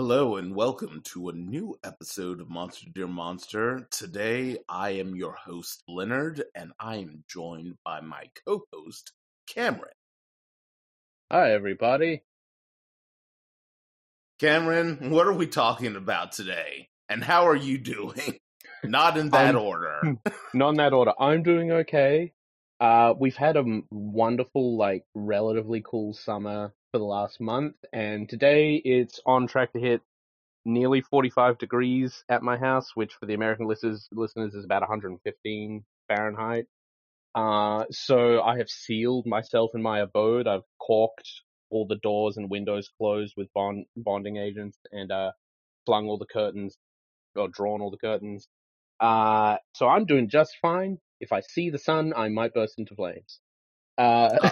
Hello and welcome to a new episode of Monster Dear Monster. Today I am your host Leonard and I am joined by my co-host Cameron. Hi, everybody. Cameron, what are we talking about today? And how are you doing? Not in that Um, order. Not in that order. I'm doing okay. Uh, we've had a wonderful, like, relatively cool summer for the last month, and today it's on track to hit nearly 45 degrees at my house, which for the American listeners, listeners is about 115 Fahrenheit. Uh, so I have sealed myself in my abode. I've caulked all the doors and windows closed with bond bonding agents, and uh, flung all the curtains or drawn all the curtains. Uh, so I'm doing just fine. If I see the sun, I might burst into flames. Uh,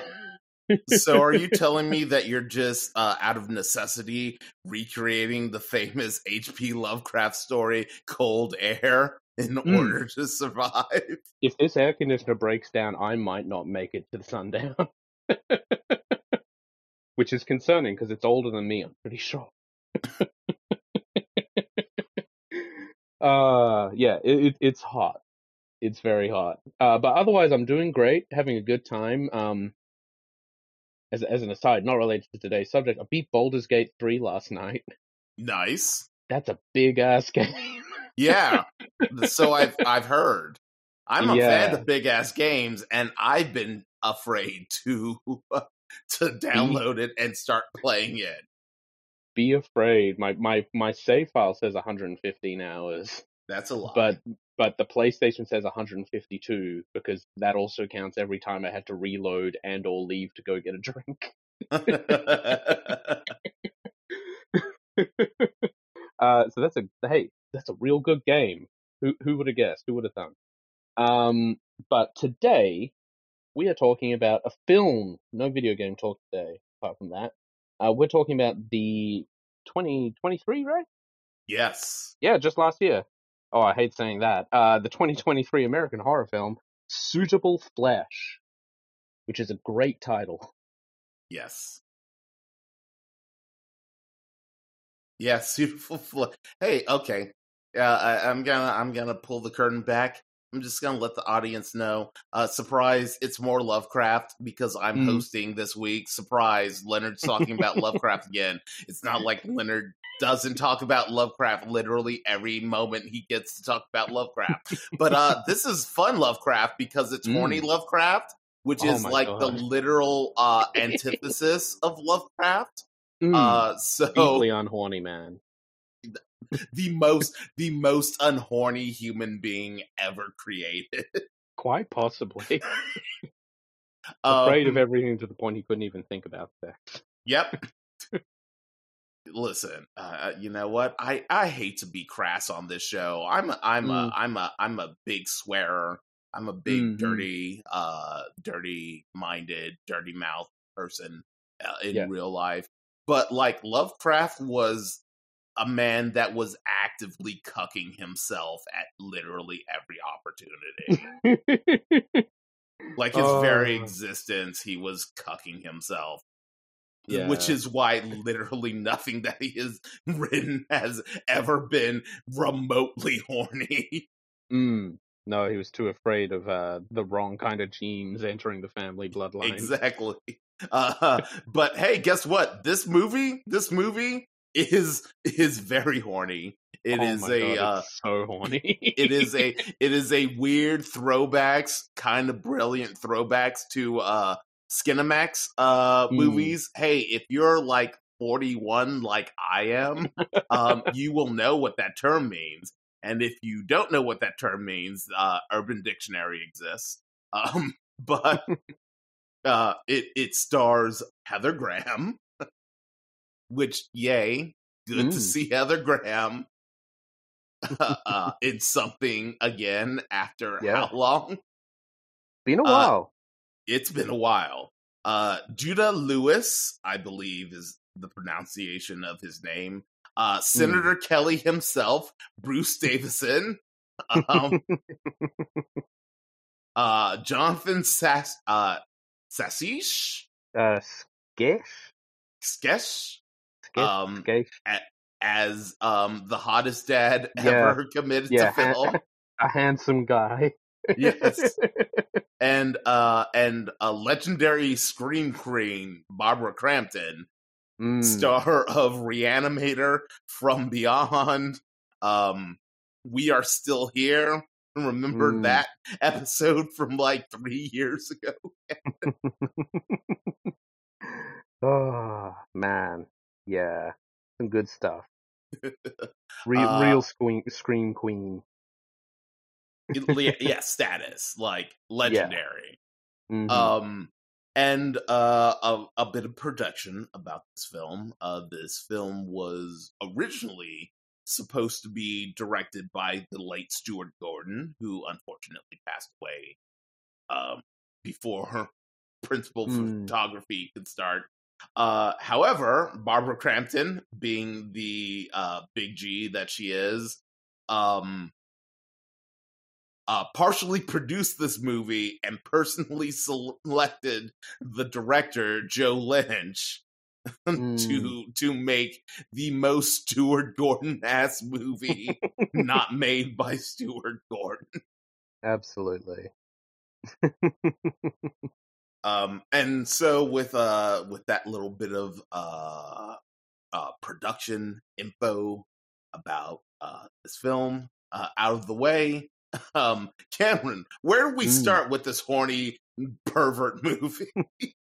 so are you telling me that you're just uh, out of necessity recreating the famous H.P. Lovecraft story Cold Air in Mm. order to survive? if this air conditioner breaks down, I might not make it to the sundown. Which is concerning because it's older than me, I'm pretty sure. uh, yeah, it, it, it's hot. It's very hot. Uh, but otherwise, I'm doing great, having a good time. Um, as, as an aside, not related to today's subject, I beat Baldur's Gate 3 last night. Nice. That's a big ass game. Yeah. so I've I've heard. I'm a Yeah. fan of big ass games, and I've been afraid to to download it and start playing it. Be afraid. My my my save file says 115 hours, That's a lot. but but the PlayStation says 152 because that also counts every time I had to reload and or leave to go get a drink. uh, so that's a hey, that's a real good game. Who who would have guessed? Who would have thunk? Um, but today we are talking about a film. No video game talk today. Apart from that, uh, we're talking about the 2023, right? yes. Yeah, just last year. Oh, I hate saying that. Uh, the 2023 American horror film, Suitable Flesh, which is a great title. Yes. Yes, suitable flesh. hey, okay. Yeah, I, I'm gonna I'm gonna pull the curtain back. I'm just gonna let the audience know. Uh, surprise! It's more Lovecraft because I'm Mm. hosting this week. Surprise! Leonard's talking about Lovecraft again. It's not like Leonard doesn't talk about Lovecraft literally every moment he gets to talk about Lovecraft. but uh, this is fun Lovecraft because it's horny Mm. Lovecraft, which Oh is like the literal uh, antithesis of Lovecraft. Mm, Uh, so deeply unhorny man. the most the most unhorny human being ever created. Quite possibly. Afraid of Um, everything to the point he couldn't even think about sex. Yep. Listen, uh, you know what? I I hate to be crass on this show. I'm a, I'm a Mm. I'm a I'm a big swearer. I'm a big Mhm. dirty uh dirty minded dirty mouth person uh, in Yeah. real life. But like Lovecraft was a man that was actively cucking himself at literally every opportunity. like his very Oh. existence, he was cucking himself. Yeah. Which is why literally nothing that he has written has ever been remotely horny. Mm. No, he was too afraid of uh, the wrong kind of genes entering the family bloodline. Exactly. Uh, but hey, guess what? This movie, this movie is is very horny. It oh is a God, uh, so horny. it is a it is a weird throwbacks, kind of brilliant throwbacks to uh Skinemax uh Mm. movies. Hey, if you're like 41 like I am, um you will know what that term means. And if you don't know what that term means, uh Urban Dictionary exists. Um but uh it it stars Heather Graham, which yay, good to Mm. see Heather Graham uh, in something again after Yeah. how long? Been a while. It's been a while. Uh, Judah Lewis, I believe, is the pronunciation of his name. Uh, Senator Kelly himself, Bruce Davison, um, uh, Jonathan Sass, uh, Sassish, uh, Skesh? Skesh, Skesh? um, Skesh? as um, the hottest dad Yeah. ever committed Yeah, to film. a handsome guy. Yes. and uh and a legendary scream queen barbara crampton Mm. star of reanimator from beyond um we are still here remember Mm. that episode from like three years ago oh man, yeah, some good stuff. Real, Uh, real scream, scream queen. Yeah, yeah status like legendary Mhm. um and uh a, a bit of production about this film uh this film was originally supposed to be directed by the late stuart gordon who unfortunately passed away um before her principal Hmm. photography could start uh however barbara crampton being the uh big g that she is um uh, partially produced this movie and personally selected the director Joe Lynch to to make the most Stuart Gordon ass movie not made by Stuart Gordon. Absolutely. Um, and so with uh with that little bit of uh uh production info about uh this film uh out of the way, um Cameron, where do we Mm. start with this horny pervert movie?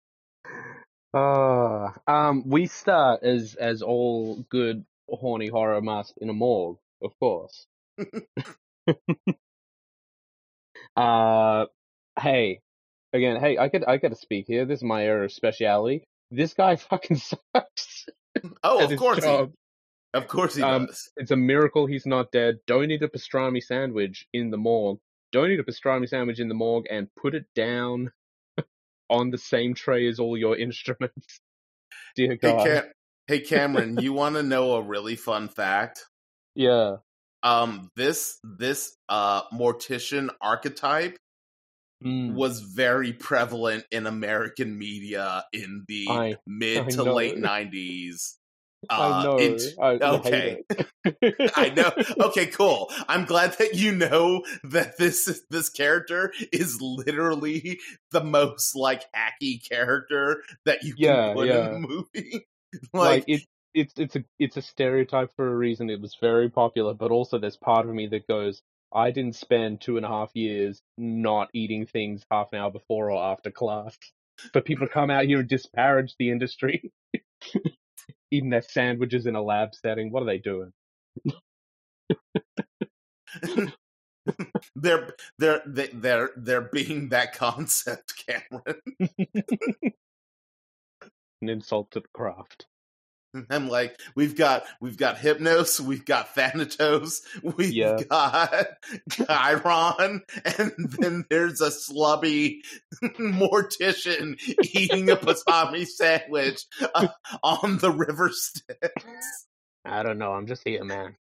Uh, um, we start as as all good horny horror must in a morgue, of course. uh, hey, again, hey, I could I got to speak here. This is my area of speciality. This guy fucking sucks. Oh, of course job. Of course he Um, does. It's a miracle he's not dead. Don't eat a pastrami sandwich in the morgue. Don't eat a pastrami sandwich in the morgue and put it down on the same tray as all your instruments. Dear Hey, God. Cam- hey Cameron, you want to know a really fun fact? Yeah. Um, this this uh mortician archetype Mm. was very prevalent in American media in the I- mid I to know. late I uh, know. int- I, I okay. hate. I know. Okay, cool. I'm glad that you know that this this character is literally the most like hacky character that you can Yeah, put yeah. in a movie. like like, it, it's it's a it's a stereotype for a reason. It was very popular, but also there's part of me that goes, I didn't spend two and a half years not eating things half an hour before or after class. For people to come out here and disparage the industry, eating their sandwiches in a lab setting, what are they doing? they're they're they- they're they're being that concept, Cameron. An insult to the craft. I'm like, we've got we've got Hypnos, we've got Thanatos, we've Yeah. got Chiron, and then there's a slubby mortician eating a pastrami sandwich uh, on the river Styx. I don't know. I'm just here, man.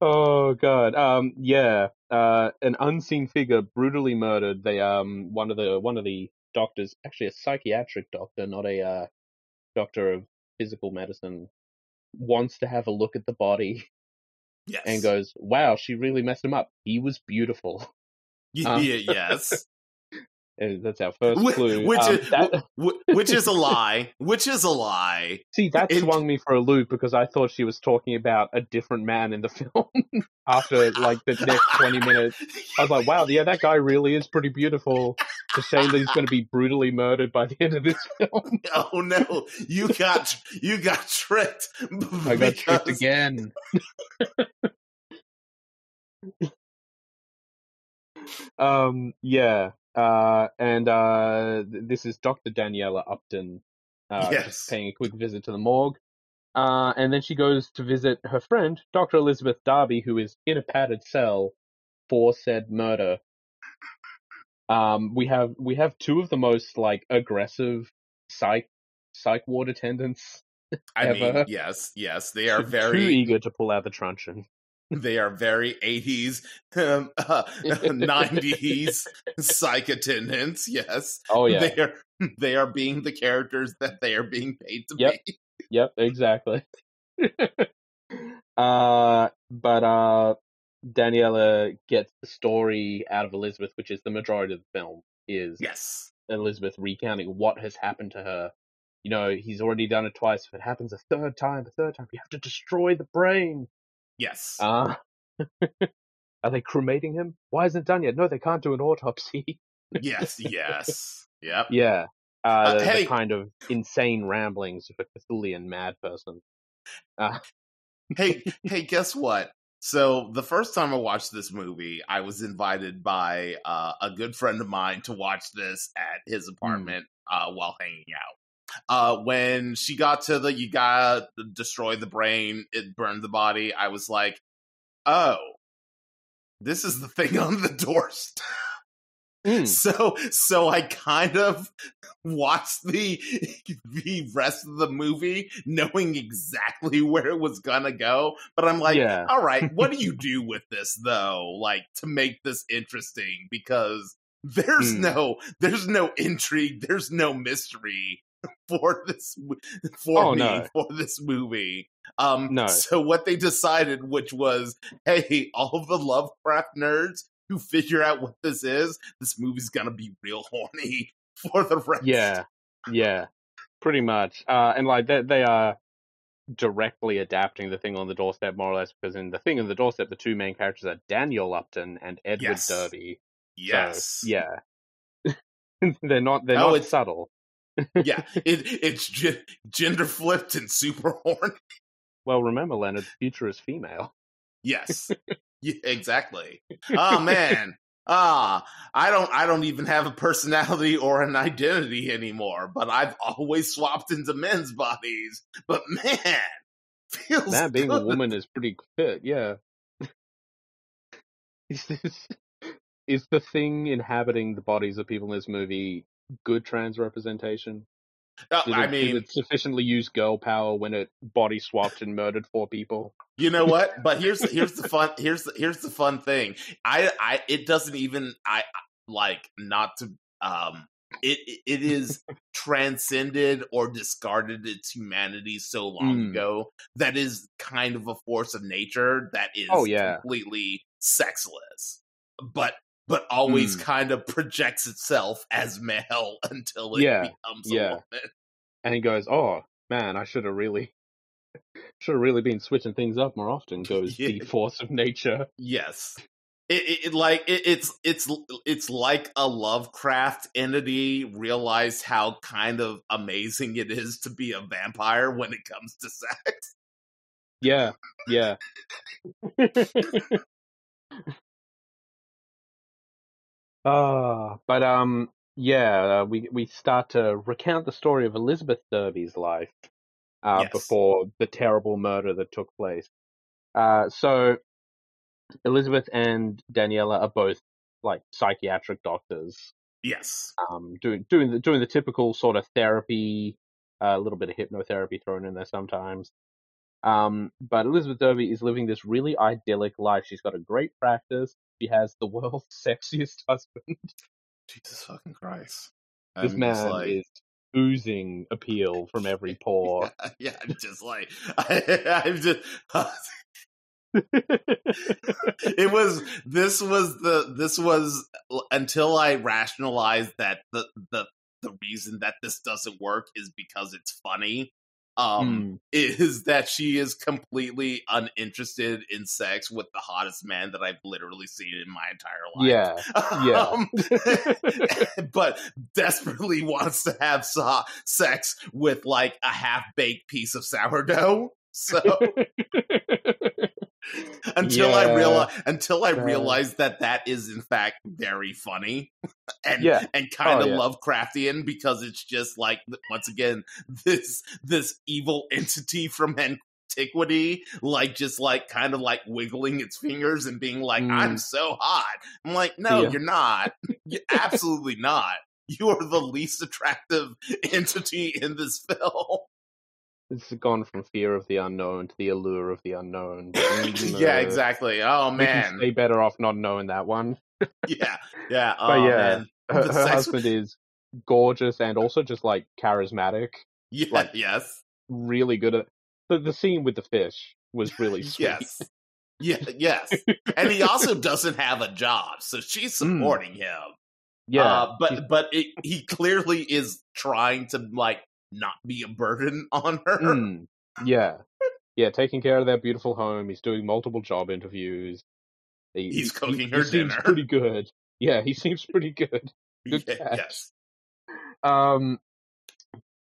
oh god. Um. Yeah. Uh. An unseen figure brutally murdered. They um. One of the one of the doctors, actually a psychiatric doctor, not a uh, doctor of physical medicine, wants to have a look at the body Yes. and goes, "Wow, she really messed him up. He was beautiful." Um, yeah, yes. That's our first clue. which Um, is that- which is a lie. Which is a lie. see, that it- swung me for a loop because I thought she was talking about a different man in the film. After like the next twenty minutes, I was like, "Wow, yeah, that guy really is pretty beautiful." It's a shame that he's going to be brutally murdered by the end of this film. oh no, you got you got tricked. I got tricked again. um, yeah. Uh, and uh, this is Dr. Daniela Upton. Uh, Yes. paying a quick visit to the morgue. Uh, and then she goes to visit her friend, Dr. Elizabeth Derby, who is in a padded cell for said murder. Um, we have we have two of the most like aggressive psych psych ward attendants. I mean, ever. yes, yes, they are too very eager to pull out the truncheon. They are very 80s um, uh, 90s psych attendants yes Oh yeah, they are they are being the characters that they are being paid to Yep. be Yep, exactly. uh, but uh, Daniela gets the story out of Elizabeth, which is the majority of the film, is yes Elizabeth recounting what has happened to her. You know, he's already done it twice. If it happens a third time, a third time, you have to destroy the brain. Yes Uh, are they cremating him? Why isn't it done yet? No, they can't do an autopsy. yes yes yep yeah. Uh, Uh, the, hey. the kind of insane ramblings of a Cthulian mad person. Uh, hey hey guess what so the first time i watched this movie i was invited by uh, a good friend of mine to watch this at his apartment uh, while hanging out uh, when she got to the you gotta destroy the brain it burned the body i was like oh this is the thing on the doorstep mm, so so i kind of watched the the rest of the movie knowing exactly where it was gonna go but i'm like yeah. all right what do you do with this though like to make this interesting because there's Hmm. no there's no intrigue there's no mystery for this for Oh, me no. for this movie um No. so what they decided which was hey all of the lovecraft nerds who figure out what this is this movie's gonna be real horny for the rest Yeah, yeah, pretty much. Uh, and like they they are directly adapting the thing on the doorstep more or less because in the thing on the doorstep, the two main characters are Daniel Upton and Edward Yes. Derby. yes So, yeah, they're not they're Oh, not it's- subtle. Yeah it, it's ge- gender flipped and super horny Well, remember, Leonard, the future is female. Yes. yeah, exactly. Oh man. Ah, I don't I don't even have a personality or an identity anymore, but I've always swapped into men's bodies. But man, feels Man, being a woman is pretty fit. Yeah. is this is the thing inhabiting the bodies of people in this movie good trans representation? Uh, it, I mean, it sufficiently used girl power when it body swapped and murdered four people? you know what? But here's here's the fun here's the, here's the fun thing. I I it doesn't even I like not to um it it- it is transcended or discarded its humanity so long Mm. ago that is kind of a force of nature that is Oh, yeah. completely sexless but but always Mm. kind of projects itself as male until it Yeah, becomes a woman. And he goes, "Oh man, I should have really, should have really been switching things up more often." Goes the force of nature. Yes. It, it, it like it, it's it's it's like a Lovecraft entity realized how kind of amazing it is to be a vampire when it comes to sex. Yeah, yeah. Ah, but um, yeah, uh, we we start to recount the story of Elizabeth Derby's life uh, Yes. before the terrible murder that took place. Uh, so Elizabeth and Daniela are both like psychiatric doctors, Yes. um, doing doing the doing the typical sort of therapy, uh, a little bit of hypnotherapy thrown in there sometimes. Um, but Elizabeth Derby is living this really idyllic life. She's got a great practice. She has the world's sexiest husband. Jesus fucking Christ. This I'm man like, is oozing appeal from every pore. yeah, I'm just like I, I'm just it was this was the this was until I rationalized that the the the reason that this doesn't work is because it's funny um mm. is that she is completely uninterested in sex with the hottest man that I've literally seen in my entire life. Yeah. Yeah. Um, but desperately wants to have so- sex with like a half baked piece of sourdough. So until yeah. I realize until I realized that that is in fact very funny and yeah. and kind oh, of yeah. Lovecraftian because it's just like once again this this evil entity from antiquity like just like kind of like wiggling its fingers and being like mm. I'm so hot. I'm like no, you're not. You're absolutely not. You are the least attractive entity in this film. It's gone from fear of the unknown to the allure of the unknown. yeah, exactly. Oh man, stay better off not knowing that one. yeah, yeah. Oh, but yeah, her, her husband is gorgeous and also just like charismatic. Yeah, like, yes, really good at the the scene with the fish was really sweet. yes. Yeah, yes. and he also doesn't have a job, so she's hmm. supporting mm. him. Yeah, uh, but but it, he clearly is trying to like not be a burden on her. Mm, yeah. Yeah, taking care of their beautiful home. He's doing multiple job interviews. He, He's cooking he, her he dinner. Seems pretty good. Yeah, he seems pretty good. good yeah, yes. Um,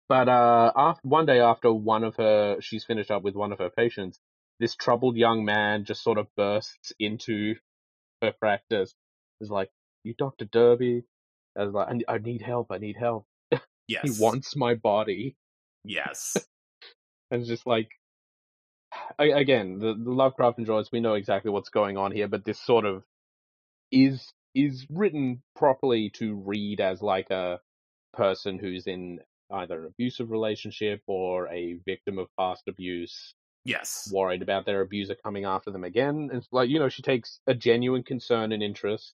but uh, after, one day after one of her, she's finished up with one of her patients. This troubled young man just sort of bursts into her practice. Is like, "You, Doctor Derby?" I was like, "I need help. I need help." Yes. He wants my body. Yes. and just like, again, the, the Lovecraft and Joyce, we know exactly what's going on here, but this sort of is is written properly to read as like a person who's in either an abusive relationship or a victim of past abuse. Yes. Worried about their abuser coming after them again. And it's like, you know, she takes a genuine concern and interest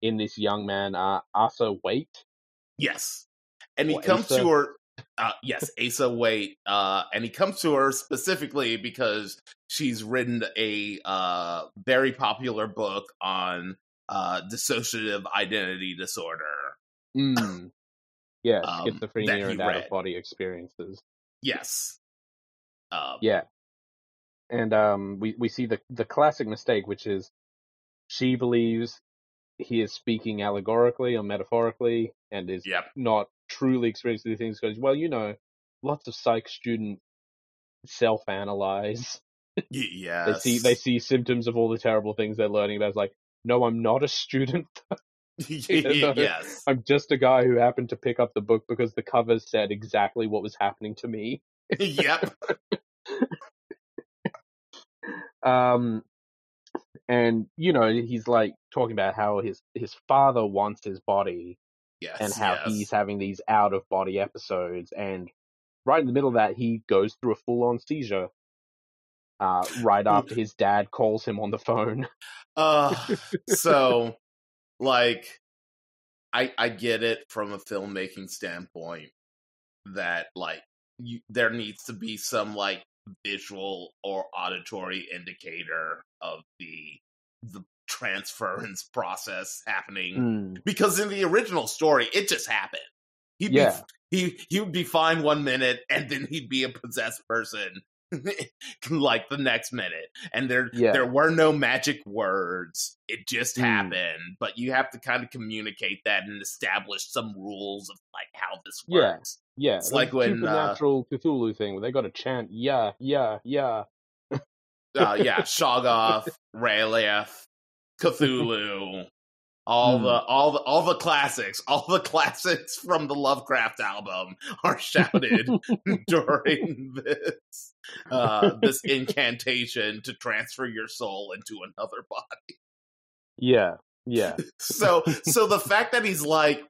in this young man, uh, Asa Waite. Yes and he comes Asa? to her. Uh, yes, Asa Waite, uh, and he comes to her specifically because she's written a uh, very popular book on uh, dissociative identity disorder. Mm. Yeah, um, schizophrenia and out of body experiences. Yes. Um, yeah, and um, we we see the the classic mistake, which is she believes he is speaking allegorically or metaphorically, and is yep. not truly experience these things because, well, you know, lots of psych students self-analyze. Yeah, they see they see symptoms of all the terrible things they're learning about. It's like, no, I'm not a student. yes, I'm just a guy who happened to pick up the book because the cover said exactly what was happening to me. yep. um, and you know, he's like talking about how his his father wants his body, Yes, and how yes. he's having these out of body episodes. And right in the middle of that, he goes through a full on seizure. Uh, right after his dad calls him on the phone. uh, so, like, I I get it from a filmmaking standpoint that like you, there needs to be some like visual or auditory indicator of the the transference process happening mm. because in the original story it just happened. He'd yeah. be he he would be fine one minute and then he'd be a possessed person like the next minute and there yeah. there were no magic words it just mm. happened but you have to kind of communicate that and establish some rules of like how this works yeah yeah it's like when supernatural uh, cthulhu thing where they got to chant yeah yeah yeah uh, yeah shoggoth R'lyeh Cthulhu, all mm. the all the all the classics, all the classics from the Lovecraft album are shouted during this uh, this incantation to transfer your soul into another body. Yeah, yeah. so so the fact that he's like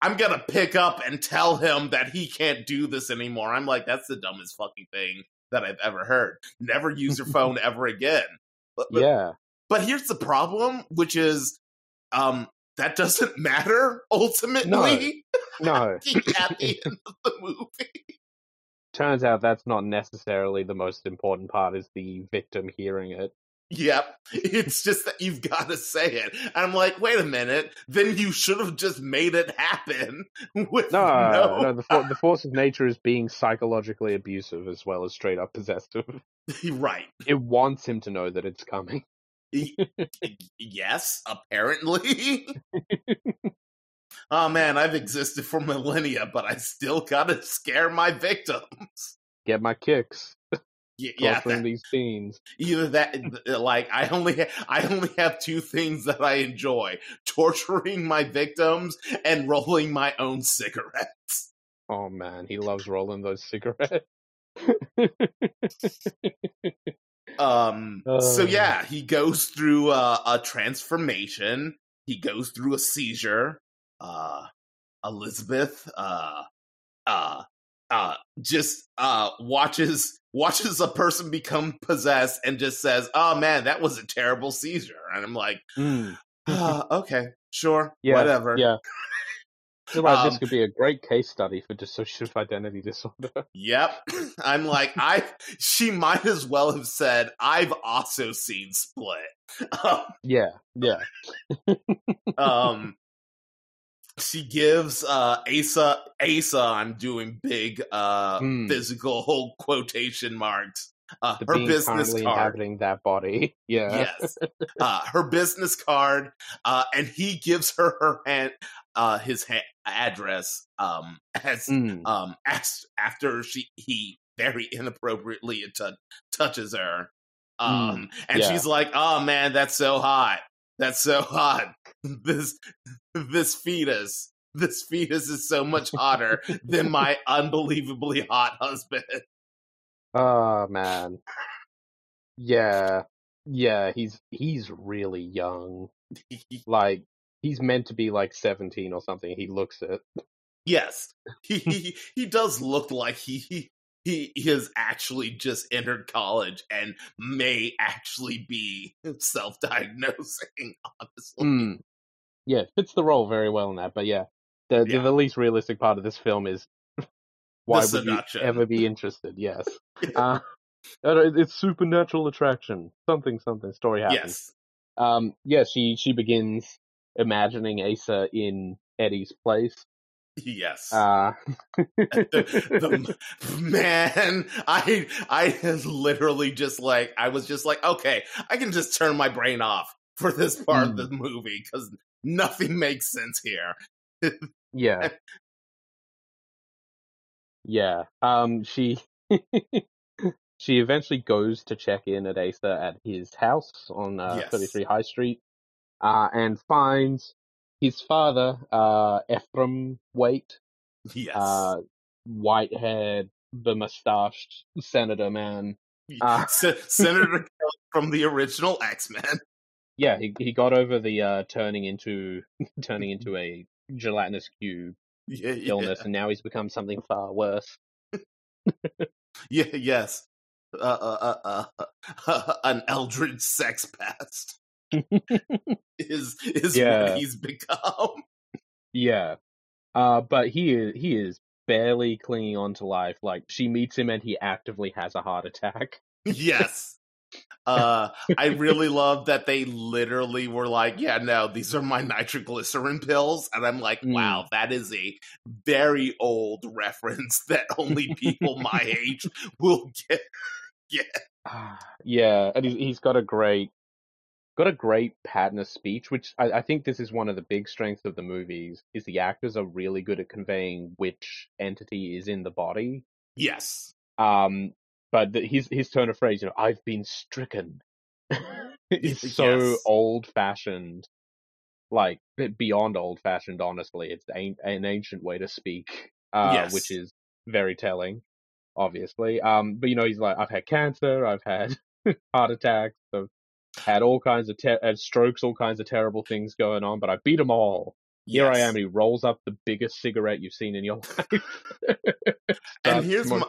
I'm gonna pick up and tell him that he can't do this anymore. I'm like, that's the dumbest fucking thing that I've ever heard. Never use your phone ever again. But, but, yeah. But here's the problem, which is um, that doesn't matter ultimately. No, no. at the end of the movie. Turns out that's not necessarily the most important part. Is the victim hearing it? Yep. It's just that you've got to say it. And I'm like, wait a minute. Then you should have just made it happen. With No, no, no, the for- the force of nature is being psychologically abusive as well as straight up possessive. right. It wants him to know that it's coming. Yes, apparently. oh man, I've existed for millennia, but I still gotta scare my victims. Get my kicks. Yeah, torturing that- these teens. either that, uh, like I only, ha- I only have two things that I enjoy: torturing my victims and rolling my own cigarettes. Oh man, he loves rolling those cigarettes. Um. so Uh. yeah, he goes through uh, a transformation. He goes through a seizure. Uh, Elizabeth. Uh, uh, uh, just uh watches watches a person become possessed and just says, "Oh man, that was a terrible seizure." And I'm like, Mm, "Ah, "Okay, sure, Yeah, whatever." yeah. Feel like this Um, could be a great case study for dissociative identity disorder. Yep. I'm like, I. She might as well have said, "I've also seen Split." Um, yeah, yeah. um she gives uh asa asa i'm doing big uh Hmm. physical quotation marks uh her business card inhabiting that body. Yeah. yes uh her business card uh and he gives her her hand uh his ha- address um as Mm, um as after she he very inappropriately t- touches her um and yeah. she's like oh man that's so hot that's so hot this this fetus this fetus is so much hotter than my unbelievably hot husband Oh man. Yeah. Yeah, he's he's really young. Like he's meant to be like 17 or something. He looks it. yes he, he he does look like he he he has actually just entered college and may actually be self-diagnosing honestly Mm. Yeah, fits the role very well in that. But yeah, the the, Yeah. the least realistic part of this film is why would you ever be interested? Yes. Uh, it's supernatural attraction. Something something story happens. yes Um, yeah, she she begins imagining Asa in Eddie's place. yes Uh, the, the- man, I I literally just like I was just like, okay, I can just turn my brain off for this part Hmm. of the movie because nothing makes sense here. yeah, yeah. Um, she she eventually goes to check in at Asa at his house on uh, Yes. 33 High Street, uh, and finds his father, uh, Ephraim Waite, Yes, uh, white-haired, the mustached senator man. uh, Se- Senator from the original X Men. Yeah, he he got over the uh, turning into turning into a gelatinous cube Yeah, yeah, illness, and now he's become something far worse. yeah, yes. Uh, uh, uh, uh, an eldritch sex pest is is Yeah. what he's become. yeah, uh, but he is he is barely clinging on to life. Like she meets him, and he actively has a heart attack. yes. Uh, I really love that they literally were like, yeah, no, these are my nitroglycerin pills. And I'm like, Mm. wow, that is a very old reference that only people my age will get. yeah, and he's, he's got a great got a great pattern of speech, which I, I think this is one of the big strengths of the movies. Is the actors are really good at conveying which entity is in the body. Yes. Um, but the, his his turn of phrase, you know, I've been stricken, is so Yes. old fashioned, like beyond old fashioned. Honestly, it's an, an ancient way to speak, uh, Yes. which is very telling, obviously. Um, but you know, he's like, I've had cancer, I've had heart attacks, I've had all kinds of ter- had strokes, all kinds of terrible things going on, but I beat them all. Here I am. He rolls up the biggest cigarette you've seen in your life. And here's my,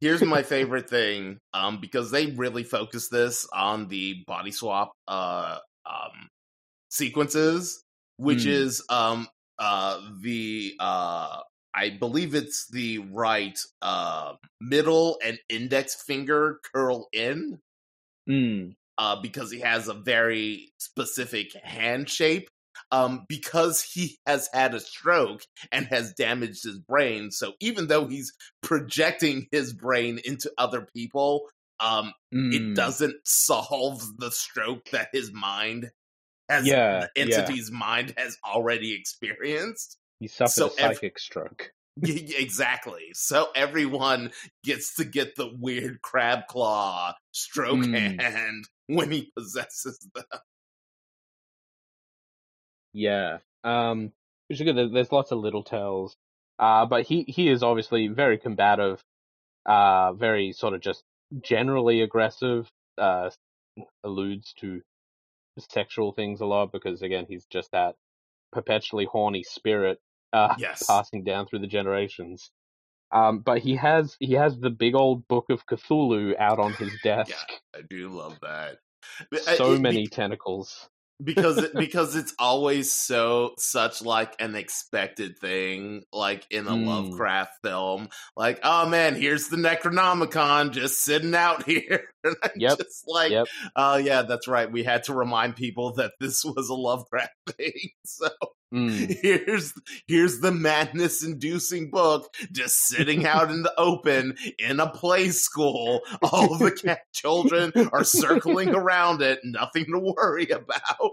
here's my favorite thing um because they really focus this on the body swap uh um sequences which Hmm. is um uh the uh I believe it's the right uh middle and index finger curl in Mm, uh, because he has a very specific hand shape. Um, because he has had a stroke and has damaged his brain. So even though he's projecting his brain into other people, um, Mm. it doesn't solve the stroke that his mind has Yeah, the yeah. entity's mind has already experienced. He suffered so a ev- psychic stroke. Y- y- exactly. So everyone gets to get the weird crab claw stroke Mm. hand when he possesses them. Yeah. Um, which is good. There's lots of little tells. Uh, but he, he is obviously very combative, uh, very sort of just generally aggressive, uh, alludes to sexual things a lot because again, he's just that perpetually horny spirit, uh, Yes. passing down through the generations. Um, but he has, he has the big old book of Cthulhu out on his desk. I do love that. Uh, So it- many be- tentacles. because it, because it's always so such like an expected thing like in a Mm. Lovecraft film like oh man here's the Necronomicon just sitting out here and I'm Yep, just like yep. oh yeah that's right we had to remind people that this was a Lovecraft thing so Mm. here's here's the madness inducing book just sitting out in the open in a play school all the cat children are circling around it nothing to worry about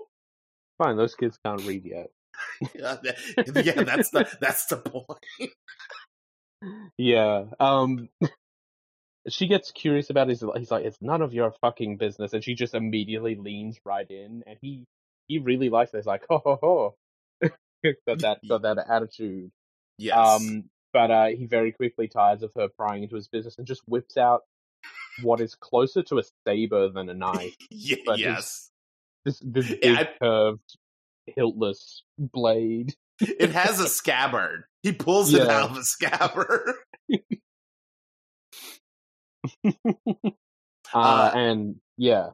Fine, those kids can't read yet. yeah, that- yeah, that's the that's the point. Yeah. Um she gets curious about his He's like, it's none of your fucking business, and she just immediately leans right in, and he he really likes it. He's like, ho ho ho, got that got that attitude. Yes. Um, but uh, he very quickly tires of her prying into his business and just whips out what is closer to a saber than a knife. Ye- but yes. This this big Yeah, I- curved, hiltless blade. It has a scabbard. He pulls it out of a scabbard. uh, Uh, and yeah,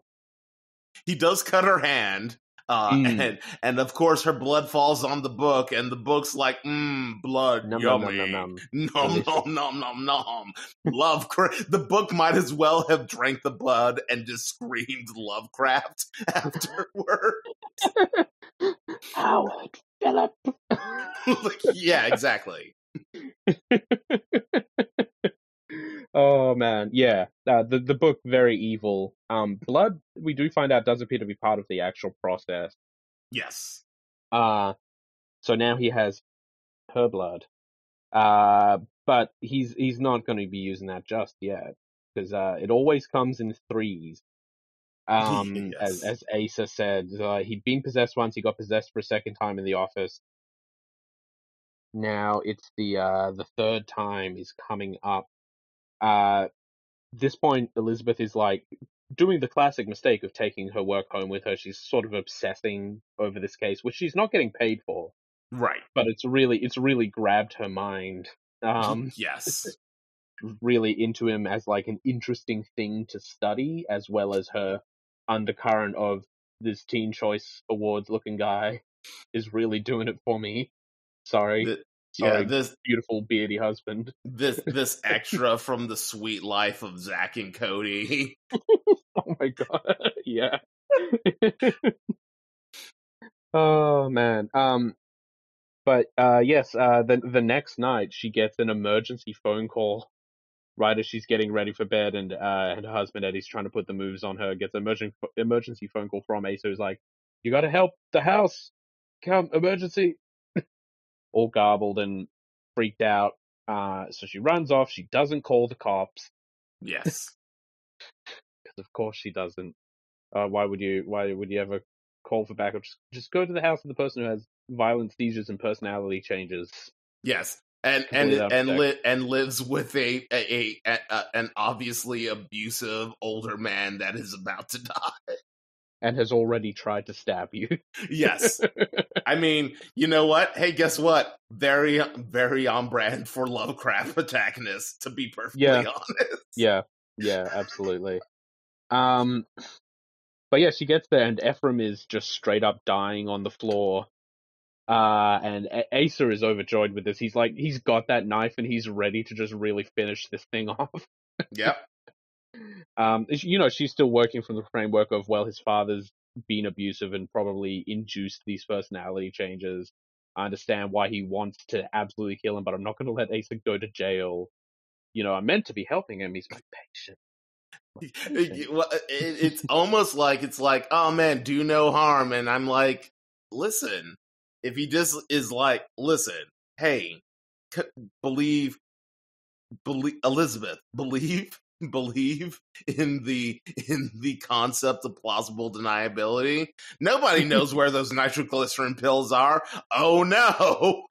he does cut her hand. Uh, Mm. and and of course her blood falls on the book, and the book's like, mmm, blood, num yummy. Nom Delicious. nom nom nom nom. Lovecraft. The book might as well have drank the blood and just screamed Lovecraft afterward. Howard Philip. like, yeah, exactly. Oh man, yeah. Uh, the the book very evil. Um, blood we do find out does appear to be part of the actual process. Yes. Uh so now he has her blood. Uh, but he's he's not going to be using that just yet because uh, it always comes in threes. Um, as as Asa said, uh, he'd been possessed once. He got possessed for a second time in the office. Now it's the uh the third time is coming up. Uh, this point Elizabeth is like doing the classic mistake of taking her work home with her. She's sort of obsessing over this case, which she's not getting paid for, Right. but it's really it's really grabbed her mind. Um, yes. really into him as like an interesting thing to study, as well as her undercurrent of this Teen Choice Awards looking guy is really doing it for me. Sorry, Th- sorry, yeah, this beautiful beardy husband. this this extra from the Suite Life of Zack and Cody. Oh my god, yeah. oh man. Um, but uh, yes. Uh, the the next night she gets an emergency phone call right as she's getting ready for bed, and uh, and her husband Eddie's trying to put the moves on her. Gets an emergency emergency phone call from Asa, who's like, "You got to help the house. Come, emergency." All garbled and freaked out. Uh, so she runs off. She doesn't call the cops Yes. because of course she doesn't. Uh, why would you? Why would you ever call for backup? Just, just go to the house of the person who has violent seizures and personality changes. Yes. And and and li- and lives with a a, a, a a an obviously abusive older man that is about to die. And has already tried to stab you. Yes. I mean, you know what? Hey, guess what? Very very on brand for Lovecraft protagonist, to be perfectly Yeah. honest. yeah, yeah, absolutely. Um, but yeah, she gets there, and Ephraim is just straight up dying on the floor. Uh, and A- Asa is overjoyed with this. He's like, he's got that knife, and he's ready to just really finish this thing off. Yep. Um, you know, she's still working from the framework of well, his father's been abusive and probably induced these personality changes. I understand why he wants to absolutely kill him, but I'm not going to let Asa go to jail. You know, I'm meant to be helping him. He's my patient. Well, it, it's almost like it's like, oh man, do no harm, and I'm like, listen, if he just is like, listen, hey, c- believe, believe, Elizabeth, believe, believe in the in the concept of plausible deniability. Nobody knows where those nitroglycerin pills are. Oh no!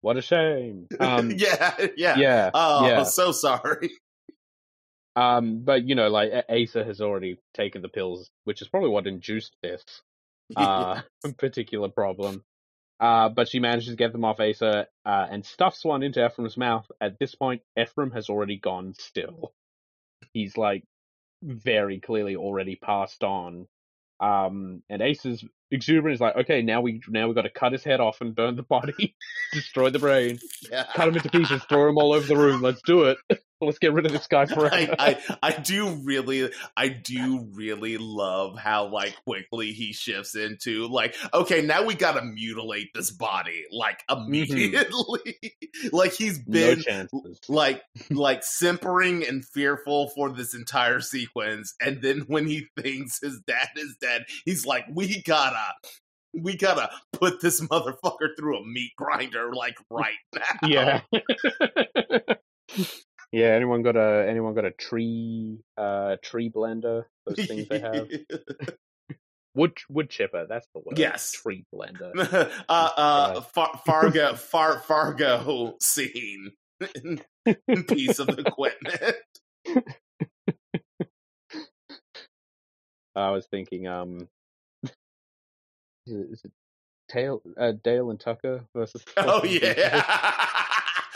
What a shame. Um, yeah, yeah, yeah, Oh, yeah. so sorry. Um, but you know, like Asa has already taken the pills, which is probably what induced this uh, particular problem. Uh, but she manages to get them off Asa uh, and stuffs one into Ephraim's mouth. At this point, Ephraim has already gone still. He's like very clearly already passed on. Um, and Asa's exuberant is like, okay, now we now we got to cut his head off and burn the body, destroy the brain, yeah. cut him into pieces, throw him all over the room. Let's do it. Let's get rid of this guy forever. I, I I do really I do really love how like quickly he shifts into like okay now we gotta mutilate this body like mm-hmm. immediately like he's no been chances. like like simpering and fearful for this entire sequence and then when he thinks his dad is dead he's like we gotta we gotta put this motherfucker through a meat grinder like right now Yeah. yeah. Anyone got a anyone got a tree uh tree blender? Those things they have. Wood wood chipper. That's the word. Yes. Tree blender. uh, uh, Far- Fargo, Far- Fargo scene piece of equipment. I was thinking, um, is it Tail, uh, Dale and Tucker versus? Oh yeah,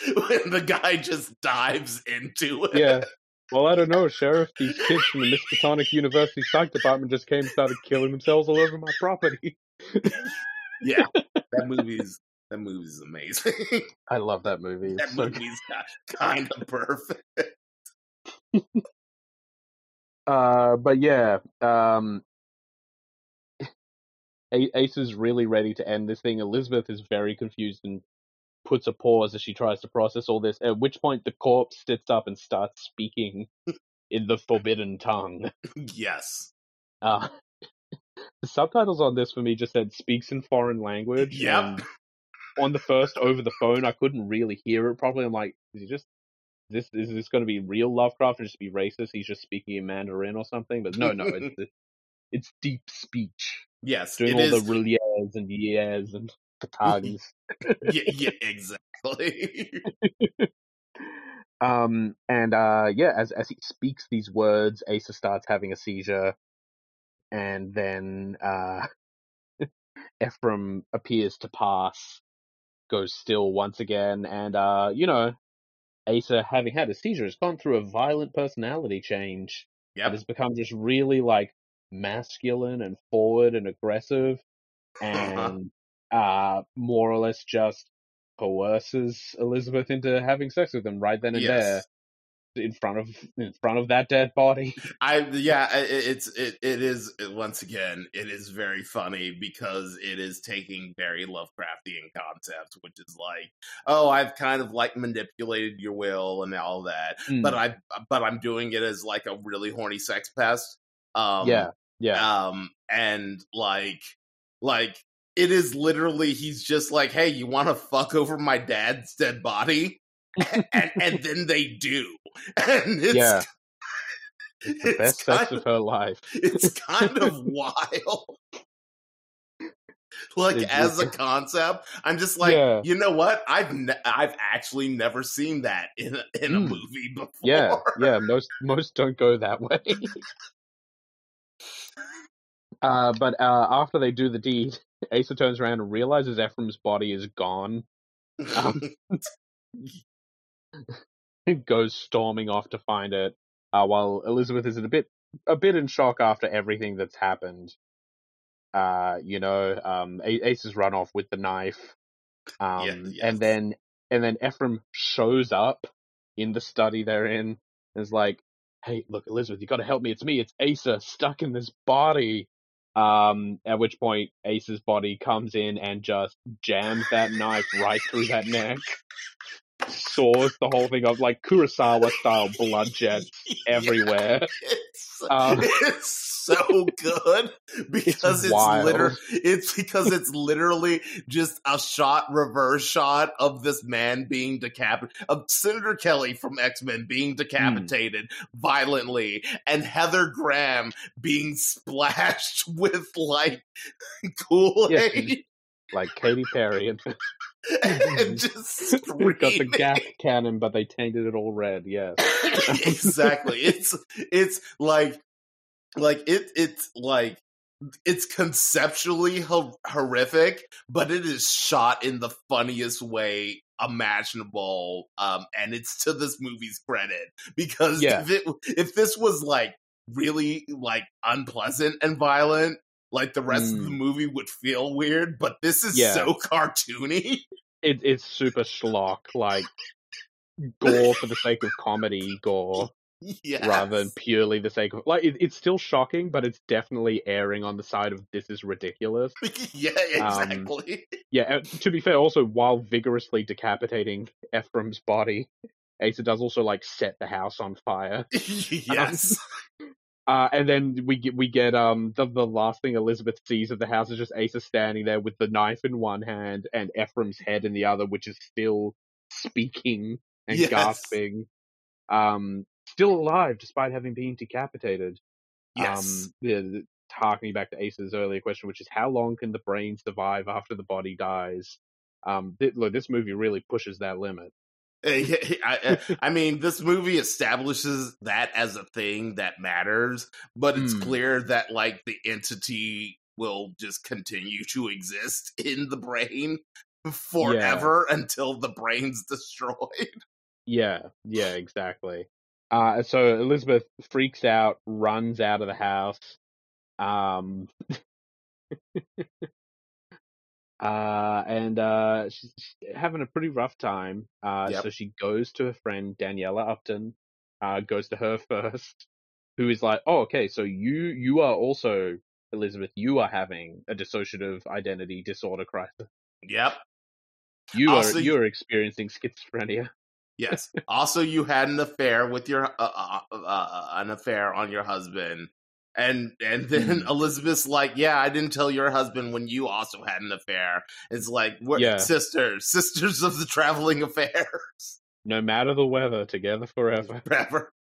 when the guy just dives into it. yeah. Well, I don't know, Sheriff. These kids from the Miskatonic University Psych Department just came and started killing themselves all over my property. yeah. That movie's that movie's amazing. I love that movie. That so movie's kind of perfect. Uh, but yeah, um, Ace is really ready to end this thing. Elizabeth is very confused and puts a pause as she tries to process all this. At which point, the corpse sits up and starts speaking in the forbidden tongue. yes. Uh, the subtitles on this for me just said "speaks in foreign language." Yep. and on the first over the phone, I couldn't really hear it properly. I'm like, is he just this is this going to be real Lovecraft or just be racist? He's just speaking in Mandarin or something. But no, no, it's it's deep speech, Yes. doing It all is. the reliers and yes and katags. yeah, yeah, exactly. um, and uh, yeah, as as he speaks these words, Asa starts having a seizure, and then uh, Ephraim appears to pass, goes still once again, and uh, you know, Asa, having had a seizure, has gone through a violent personality change. Yeah, has become just really like masculine and forward and aggressive, and uh, more or less just coerces Elizabeth into having sex with him right then and Yes. there in front of in front of that dead body. I yeah, it, it's it it is it, once again it is very funny because it is taking very Lovecraftian concepts, which is like, oh, I've kind of like manipulated your will and all that, Mm. but I but I'm doing it as like a really horny sex pest. Um, yeah, yeah, um, and like like it is literally he's just like, hey, you want to fuck over my dad's dead body, and, and then they do, and it's Yeah. it's the best sex kind of her life. it's kind of wild. Like It- as a concept, I'm just like, Yeah. you know what? I've ne- I've actually never seen that in a, in a Mm. movie before. Yeah, yeah. Most most don't go that way. Uh, but uh, after they do the deed, Asa turns around and realizes Ephraim's body is gone. Um, goes storming off to find it, uh, while Elizabeth is a bit a bit in shock after everything that's happened. Uh, you know, um, A- Ace has run off with the knife, um, Yeah, and then and then Ephraim shows up in the study they're in. and Is like, "Hey, look, Elizabeth, you got to help me. It's me. It's Asa stuck in this body." Um, at which point Ace's body comes in and just jams that knife right through that neck, saws the whole thing up like Kurosawa style blood jets everywhere. It's, Um, it's so good because it's, wild. literally it's because it's literally just a shot reverse shot of this man being decapitated of Senator Kelly from X-Men being decapitated violently and Heather Graham being splashed with like Kool-Aid Like Katy Perry and and just we got the gas cannon, but they tainted it all red. Yes. exactly. It's it's like like it it's like it's conceptually ho- horrific, but it is shot in the funniest way imaginable. Um, and it's to this movie's credit because Yeah. if it if this was like really like unpleasant and violent, like the rest of the Mm. movie would feel weird. But this is Yeah. so cartoony. It, it's super schlock, like gore for the sake of comedy gore, yes. rather than purely the sake of like. It, it's still shocking, but it's definitely erring on the side of this is ridiculous. yeah, Um, exactly. Yeah. uh, To be fair, also while vigorously decapitating Ephraim's body, Asa does also like set the house on fire. yes. Uh, and then we get we get um the the last thing Elizabeth sees of the house is just Asa standing there with the knife in one hand and Ephraim's head in the other, which is still speaking and Yes. gasping. Um, still alive despite having been decapitated. yes. Um, yeah, th- harkening back to Asa's earlier question, which is how long can the brain survive after the body dies? Um, th- look, this movie really pushes that limit. Yeah, I, I- mean, this movie establishes that as a thing that matters, but it's Mm. clear that like the entity will just continue to exist in the brain forever until the brain's destroyed. Yeah, yeah, exactly. Uh, so Elizabeth freaks out, runs out of the house. Um, uh, and uh, she's having a pretty rough time. Uh, Yep. so she goes to her friend Daniela Upton. Uh, goes to her first, who is like, "Oh, okay, so you you are also Elizabeth. You are having a dissociative identity disorder crisis. Yep. You Also, are you are experiencing schizophrenia." Yes. also, you had an affair with your uh, uh, an affair on your husband, and and then Hmm. Elizabeth's like, "Yeah, I didn't tell your husband when you also had an affair." It's like, we're Yeah. sisters, sisters of the traveling affairs. No matter the weather, together forever. Forever.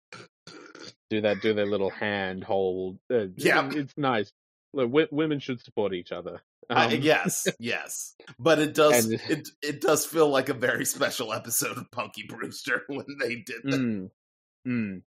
do that do their little hand hold uh, it- it's nice Look, w- women should support each other Um, yes, yes, but it does and- it it does feel like a very special episode of Punky Brewster when they did that. mm, mm.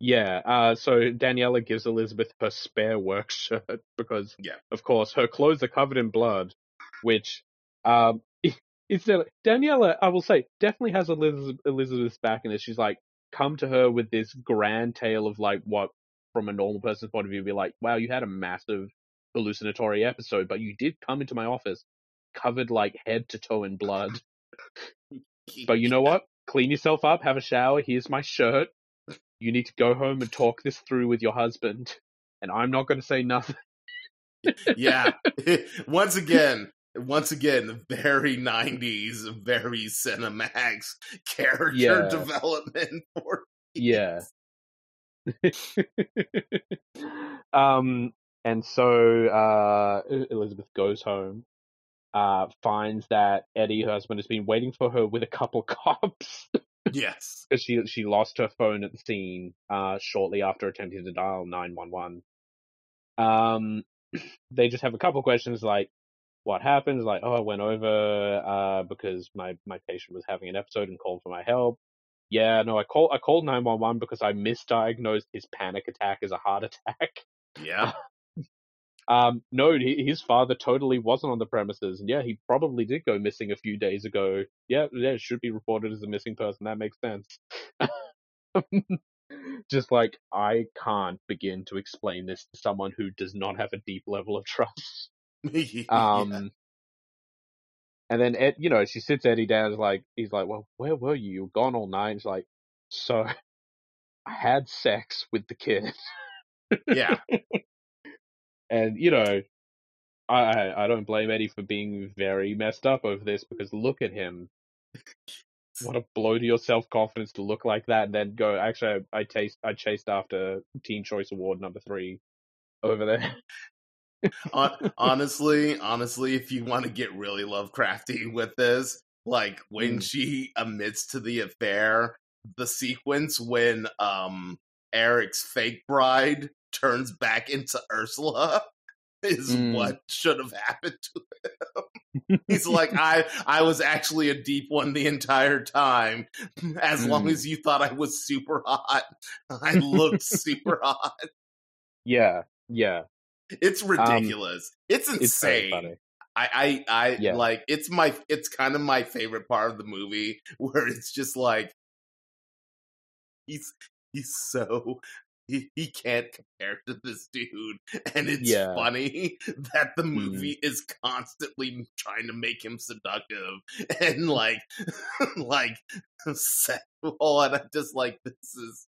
Yeah uh so daniela gives elizabeth her spare work shirt because Yeah. of course her clothes are covered in blood which um it's daniela i will say definitely has elizabeth elizabeth's back in this she's like come to her with this grand tale of like what from a normal person's point of view be like wow you had a massive hallucinatory episode but you did come into my office covered like head to toe in blood. But you know what? Clean yourself up have a shower here's my shirt you need to go home and talk this through with your husband and i'm not going to say nothing yeah. once again, once again, very '90s, very Cinemax character Yeah. development for Yeah. um, and so uh, Elizabeth goes home, uh, finds that Eddie, her husband, has been waiting for her with a couple cops yes. because she she lost her phone at the scene uh, shortly after attempting to dial nine one one. Um, they just have a couple questions like, "What happened?" Like, "Oh, I went over uh, because my my patient was having an episode and called for my help." Yeah, no, I call I called nine one one because I misdiagnosed his panic attack as a heart attack. Yeah. Um, no, his father totally wasn't on the premises, and yeah, he probably did go missing a few days ago. Yeah, yeah, it should be reported as a missing person. That makes sense. Just like I can't begin to explain this to someone who does not have a deep level of trust. Um, and then Ed, you know, she sits Eddie down. Is like, he's like, "Well, where were you? You were gone all night." She's like, "So, I had sex with the kid. Yeah. And you know, I I don't blame Eddie for being very messed up over this because look at him. What a blow to your self confidence to look like that and then go. Actually, I, I taste I chased after Teen Choice Award number three over there. Honestly, honestly, if you want to get really Lovecrafty with this, like when Mm. she admits to the affair, the sequence when um Eric's fake bride turns back into Ursula is Mm. what should have happened to him. He's like, I I was actually a deep one the entire time. As long Mm. as you thought I was super hot, I looked super hot. yeah, yeah, It's ridiculous. it's Um, it's insane. funny. I, I, I Yeah. like it's my it's kind of my favorite part of the movie where it's just like he's he's so he, he can't compare to this dude and it's Yeah. funny that the Mm. movie is constantly trying to make him seductive and like like sexual and I'm just like this is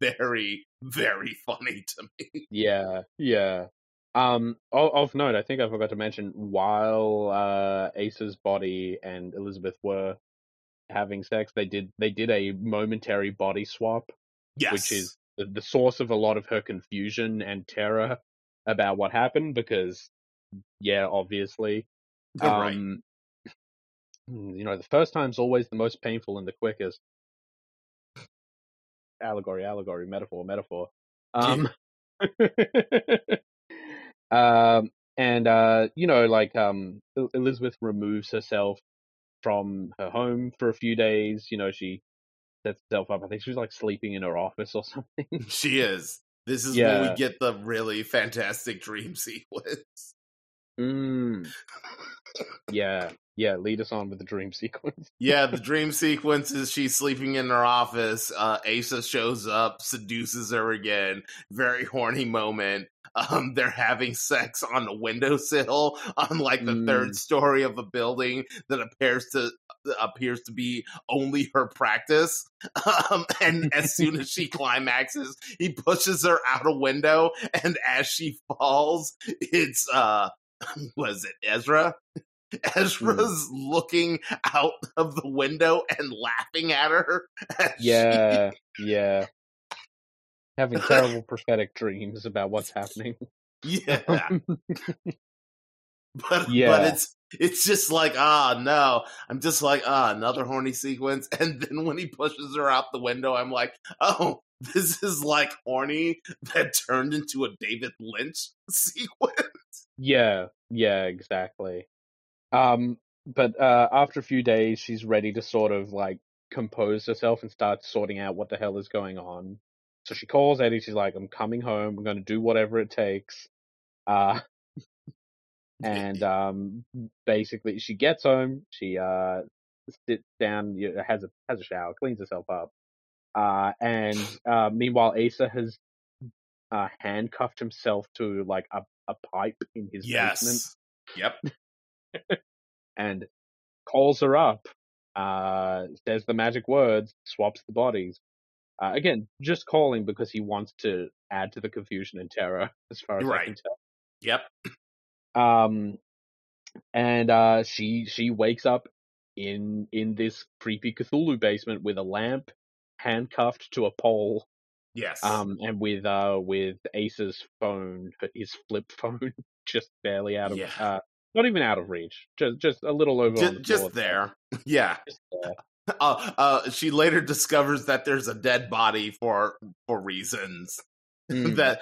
very very funny to me. Yeah, yeah. Um, of note, I think I forgot to mention while uh, Ace's body and Elizabeth were having sex, they did they did a momentary body swap, Yes. which is the, the source of a lot of her confusion and terror about what happened. Because, yeah, obviously, right. um, you know, the first time's always the most painful and the quickest. Allegory, allegory, metaphor, metaphor. Um, um, and uh, you know, like um, Elizabeth removes herself from her home for a few days. You know, she herself up. I think she's like sleeping in her office or something. She is. This is when Yeah. we get the really fantastic dream sequence. mm. Yeah, yeah. Lead us on with the dream sequence. Yeah, the dream sequence is she's sleeping in her office. Uh, Asa shows up, seduces her again. Very horny moment. Um, they're having sex on a windowsill on like the Mm. third story of a building that appears to appears to be only her practice. Um, and as soon as she climaxes, he pushes her out a window, and as she falls, it's uh, was it Ezra? Ezra's looking out of the window and laughing at her. as she- Yeah, yeah. Having terrible prophetic dreams about what's happening. yeah. But Yeah. but it's it's just like ah no. I'm just like ah another horny sequence, and then when he pushes her out the window, I'm like oh this is like horny that turned into a David Lynch sequence. Yeah, yeah, exactly. Um, but uh, after a few days, she's ready to sort of like compose herself and start sorting out what the hell is going on. So she calls Eddie. She's like, "I'm coming home. I'm going to do whatever it takes." Uh, and um, basically, she gets home. She uh sits down, has a has a shower, cleans herself up. Uh, and uh, meanwhile, Asa has uh, handcuffed himself to like a, a pipe in his basement yes. Yep. And calls her up, uh, says the magic words, swaps the bodies. Uh, again, just calling because he wants to add to the confusion and terror, as far as I can tell. Yep. Um, and uh, she she wakes up in in this creepy Cthulhu basement with a lamp, handcuffed to a pole, Yes. um, and with uh with Ace's phone, his flip phone, just barely out of Yeah. uh, not even out of reach, just just a little over just, the just there. Yeah. Just there. Uh, uh, she later discovers that there's a dead body for for reasons Mm. that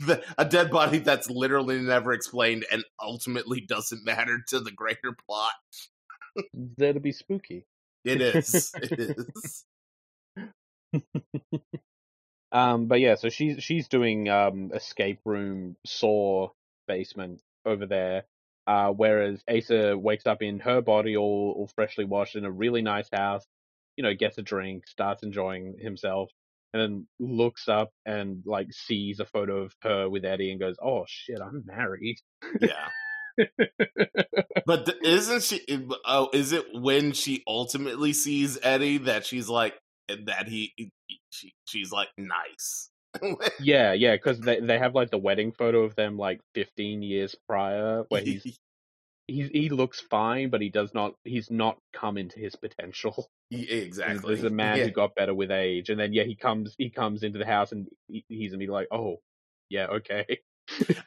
the, a dead body that's literally never explained and ultimately doesn't matter to the greater plot. there to be spooky. It is. it is. Um, but yeah, so she's she's doing um escape room saw basement over there. Uh, whereas Asa wakes up in her body all, all freshly washed in a really nice house, you know, gets a drink, starts enjoying himself, and then looks up and like sees a photo of her with Eddie and goes, "Oh shit, I'm married." Yeah. But isn't she? Oh, is it when she ultimately sees Eddie that she's like that he she she's like nice. Yeah, yeah, because they they have like the wedding photo of them like 15 years prior, where he's he he looks fine, but he does not he's not come into his potential. Yeah, exactly. There's a man Yeah. who got better with age, and then yeah, he comes he comes into the house and he, he's immediately like, oh, yeah, okay,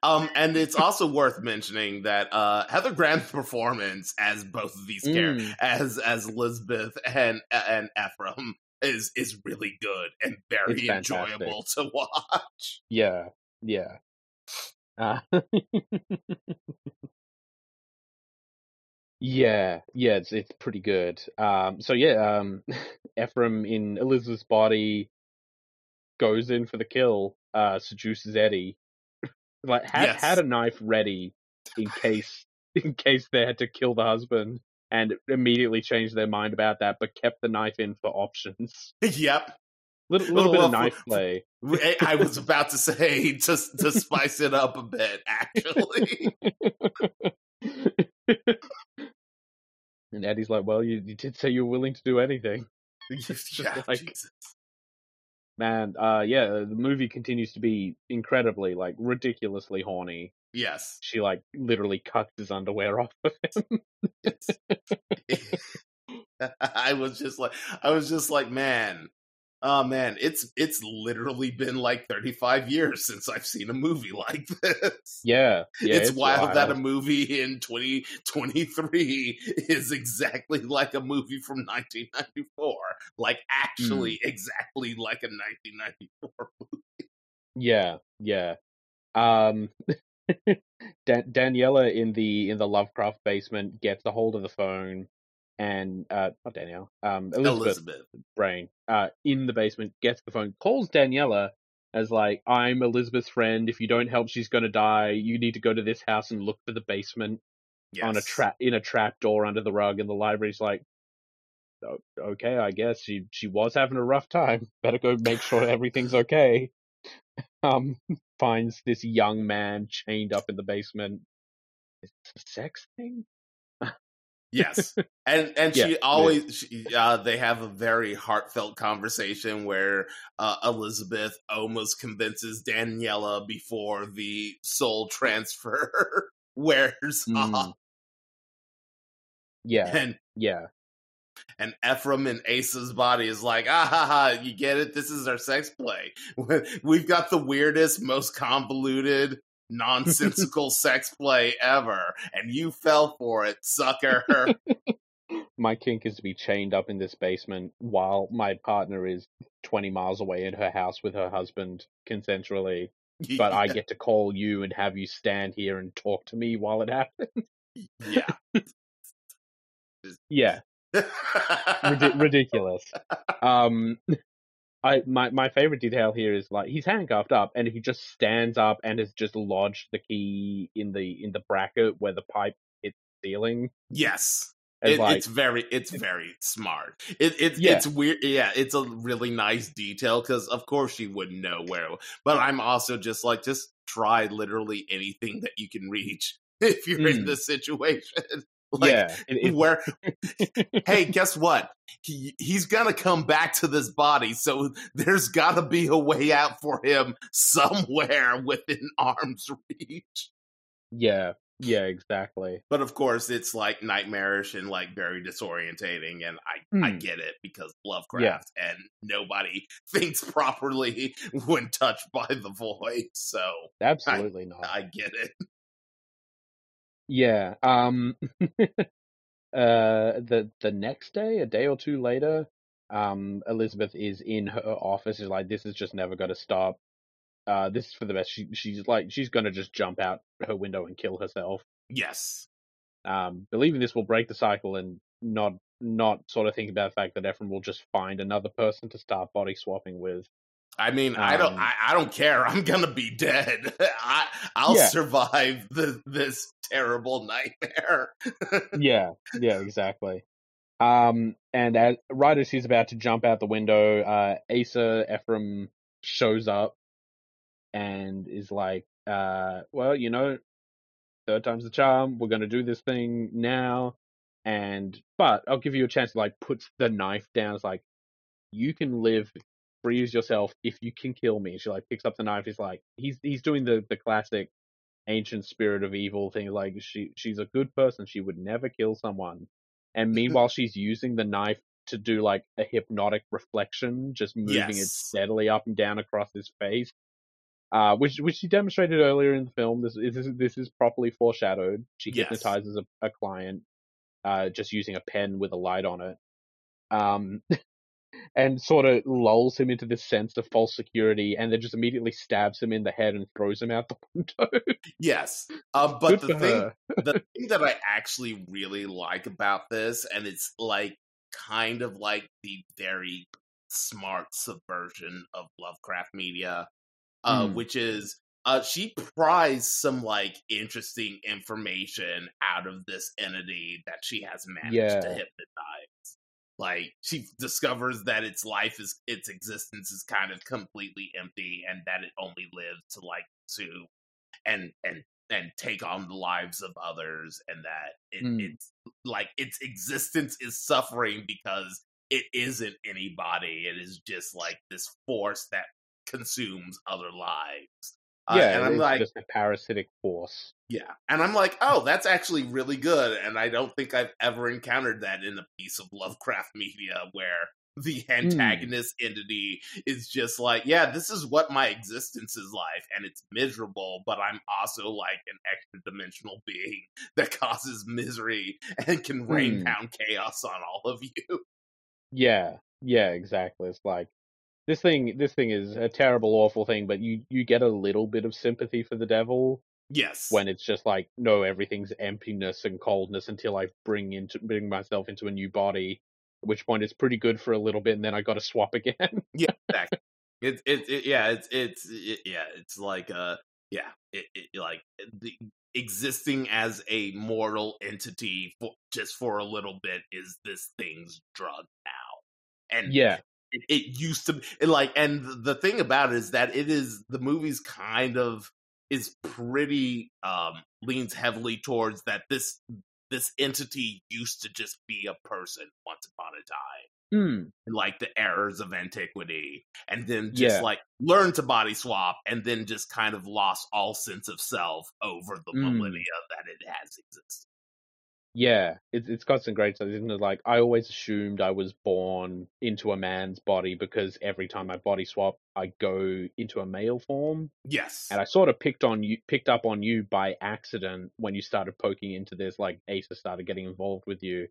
Um, and it's also worth mentioning that uh, Heather Graham's performance as both of these characters, Mm. as as Elizabeth and and Ephraim, is is really good and very enjoyable to watch. yeah, yeah. Uh, yeah, yeah, it's it's pretty good. Um, so yeah, um, Ephraim in Elizabeth's body goes in for the kill, uh, seduces Eddie. like had Yes. had a knife ready in case in case they had to kill the husband, and immediately changed their mind about that, but kept the knife in for options. yep. Little little bit of knife play. I eh, I was about to say to to spice it up a bit. Actually, and Eddie's like, "Well, you, you did say you were willing to do anything, yeah, like- Jesus. Man." Uh, yeah, the movie continues to be incredibly, like, ridiculously horny. yes. She like literally cuts his underwear off of him. I was just like, I was just like, man, oh man, it's it's literally been like 35 years since I've seen a movie like this. yeah, yeah, it's, wild, that a movie in 2023 is exactly like a movie from 1994. Like, actually, Hmm. exactly like a 1994 movie. Yeah, yeah. Um, Dan- Daniela in the in the Lovecraft basement gets a hold of the phone, and uh, not Danielle, um, Elizabeth, Elizabeth. Brain, uh, in the basement gets the phone, calls Daniela as like, "I'm Elizabeth's friend. If you don't help, she's gonna die. You need to go to this house and look for the basement Yes. on a trap in a trap door under the rug." And the library's like. "O- Okay, I guess she she was having a rough time. Better go make sure everything's okay um finds this young man chained up in the basement. Is this a sex thing? Yes, and and Yeah, she always she, uh, they have a very heartfelt conversation where uh, Elizabeth almost convinces Daniela before the soul transfer wears Mm. off, Yeah, and yeah, and Ephraim in Asa's body is like, ah ha ha, you get it? This is our sex play. We've got the weirdest, most convoluted. Nonsensical sex play ever, and you fell for it, sucker. my kink is to be chained up in this basement while my partner is 20 miles away in her house with her husband consensually. But I get to call you and have you stand here and talk to me while it happens. yeah. Yeah, Ridi- ridiculous. Um, I my my favorite detail here is like he's handcuffed up and he just stands up and has just lodged the key in the in the bracket where the pipe hits the ceiling. Yes. It, like, it's very it's very smart. It, it Yeah. it's weird. Yeah, it's a really nice detail because of course she wouldn't know where. But I'm also just like just try literally anything that you can reach if you're in Mm. this situation. Like, yeah, it- it- where hey, guess what? He he's gonna come back to this body, so there's gotta be a way out for him somewhere within arm's reach. yeah, yeah, exactly. But of course, it's like nightmarish and like very disorientating, and I I Hmm. get it because Lovecraft and nobody thinks properly when touched by the void, so Absolutely not. I get it. Yeah. Um uh the the next day, a day or two later, um Elizabeth is in her office is like this is just never going to stop. Uh this is for the best. She she's like she's going to just jump out her window and kill herself. Yes, Um believing this will break the cycle and not not sort of think about the fact that Ephraim will just find another person to start body swapping with. I mean I don't Um, I, I don't care. I'm gonna be dead. I I'll Yeah. survive the, this terrible nightmare. yeah, yeah, exactly. Um, and as right as he's about to jump out the window, uh, Asa Ephraim shows up and is like, uh, "Well, you know, third time's the charm. We're gonna do this thing now." And but I'll give you a chance to like put the knife down. It's like you can live freeze yourself if you can kill me. She like picks up the knife. He's like, he's he's doing the the classic ancient spirit of evil thing. Like she she's a good person. She would never kill someone. And meanwhile, she's using the knife to do like a hypnotic reflection, just moving it steadily up and down across his face. Uh, which which she demonstrated earlier in the film. This is this is properly foreshadowed. She Yes. hypnotizes a, a client, uh, just using a pen with a light on it, um, and sort of lulls him into this sense of false security, and then just immediately stabs him in the head and throws him out the window. Yes. Um, but Good the thing, the thing that I actually really like about this, and it's like kind of like the very smart subversion of Lovecraft media, uh, Mm. which is uh, she pries some like interesting information out of this entity that she has managed Yeah. to hypnotize. Like she discovers that its life is its existence is kind of completely empty, and that it only lives to like to and and and take on the lives of others and that it, Mm. it's like its existence is suffering because it isn't anybody it is just like this force that consumes other lives Uh, yeah, and i'm it's like just a parasitic force. Yeah and i'm like oh that's actually really good and i don't think i've ever encountered that in a piece of lovecraft media where the antagonist entity is just like, yeah, this is what my existence is like, and it's miserable, but I'm also like an extra dimensional being that causes misery and can rain Hmm. down chaos on all of you. Yeah, yeah, exactly. It's like this thing. This thing is a terrible, awful thing, but you you get a little bit of sympathy for the devil Yes. when it's just like, no, everything's emptiness and coldness until I bring into bring myself into a new body. At which point it's pretty good for a little bit, and then I got to swap again. yeah, exactly. It's it, it yeah, it's it's it, yeah, it's like uh yeah, it, it like the existing as a mortal entity for just for a little bit is this thing's drug now. And yeah, it, it used to like and the thing about it is that it is the movie's kind of is pretty um leans heavily towards that this this entity used to just be a person once upon a time Hmm. like the errors of antiquity and then just Yeah. like learn to body swap and then just kind of lost all sense of self over the Mm. millennia that it has existed yeah. It's it's got some great stuff. Isn't it? Like I always assumed I was born into a man's body because every time I body swap, I go into a male form. yes and I sort of picked on you, picked up on you by accident when you started poking into this. Like Asa started getting involved with you,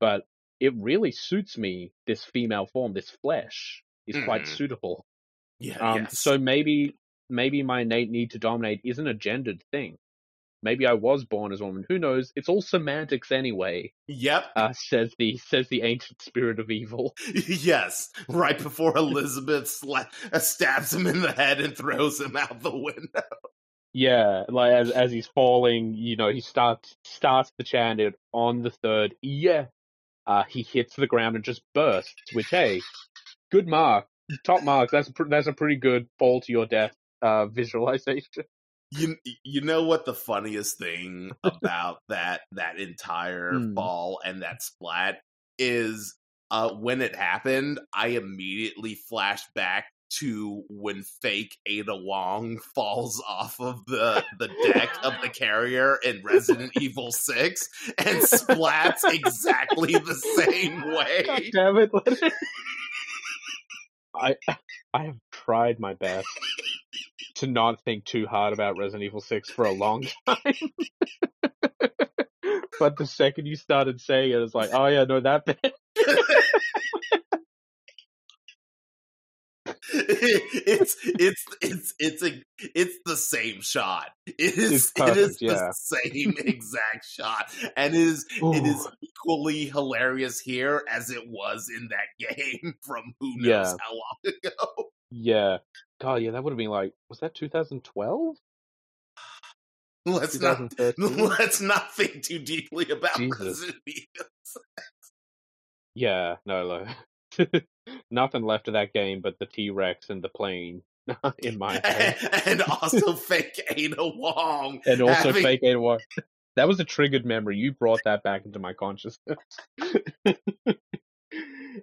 but it really suits me. This female form, this flesh, is quite Mhm. suitable. yeah Um, yes. so maybe, maybe my innate need to dominate isn't a gendered thing. Maybe I was born as a woman. Who knows? It's all semantics anyway. yep Uh, says the says the ancient spirit of evil. yes right before elizabeth sla- uh, stabs him in the head and throws him out the window Yeah, like as as he's falling, you know, he starts starts the chant on the third. Yeah, uh, he hits the ground and just bursts. Which hey, good mark, top marks. That's pr- that's a pretty good fall to your death uh, visualization. You you know what the funniest thing about that that entire Hmm. fall and that splat is uh when it happened i immediately flashed back to when fake ada wong falls off of the the deck of the carrier in resident evil 6 and splats exactly the same God way damn it! I I have tried my best to not think too hard about Resident Evil Six for a long time. but the second you started saying it, it's like, oh yeah, no, that bit. it's it's it's it's a it's the same shot. It is It's it is yeah. the same exact shot, and it is it is equally hilarious here as it was in that game from who knows Yeah. how long ago. Yeah. God, yeah, that would have been like, was that 2012? Let's not let's not think too deeply about Jesus. Yeah, no, look. Nothing left of that game but the T Rex and the plane in my head. and also fake Ada Wong. And also having- fake Ada Wong. That was a triggered memory. You brought that back into my consciousness.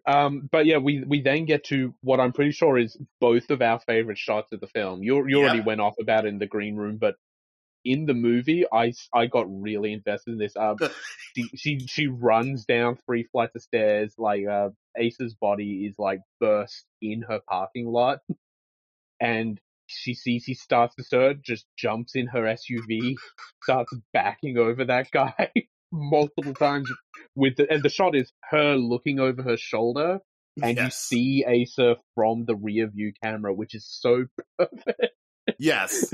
Um, but yeah, we we then get to what I'm pretty sure is both of our favorite shots of the film. You you already went off about it in the green room, but in the movie, I I got really invested in this. Um, she, she she runs down three flights of stairs. Like uh, Ace's body is like burst in her parking lot, and she sees he starts to stir, just jumps in her SUV, starts backing over that guy multiple times with the, and the shot is her looking over her shoulder and yes. you see Asa from the rear view camera, which is so perfect. Yes,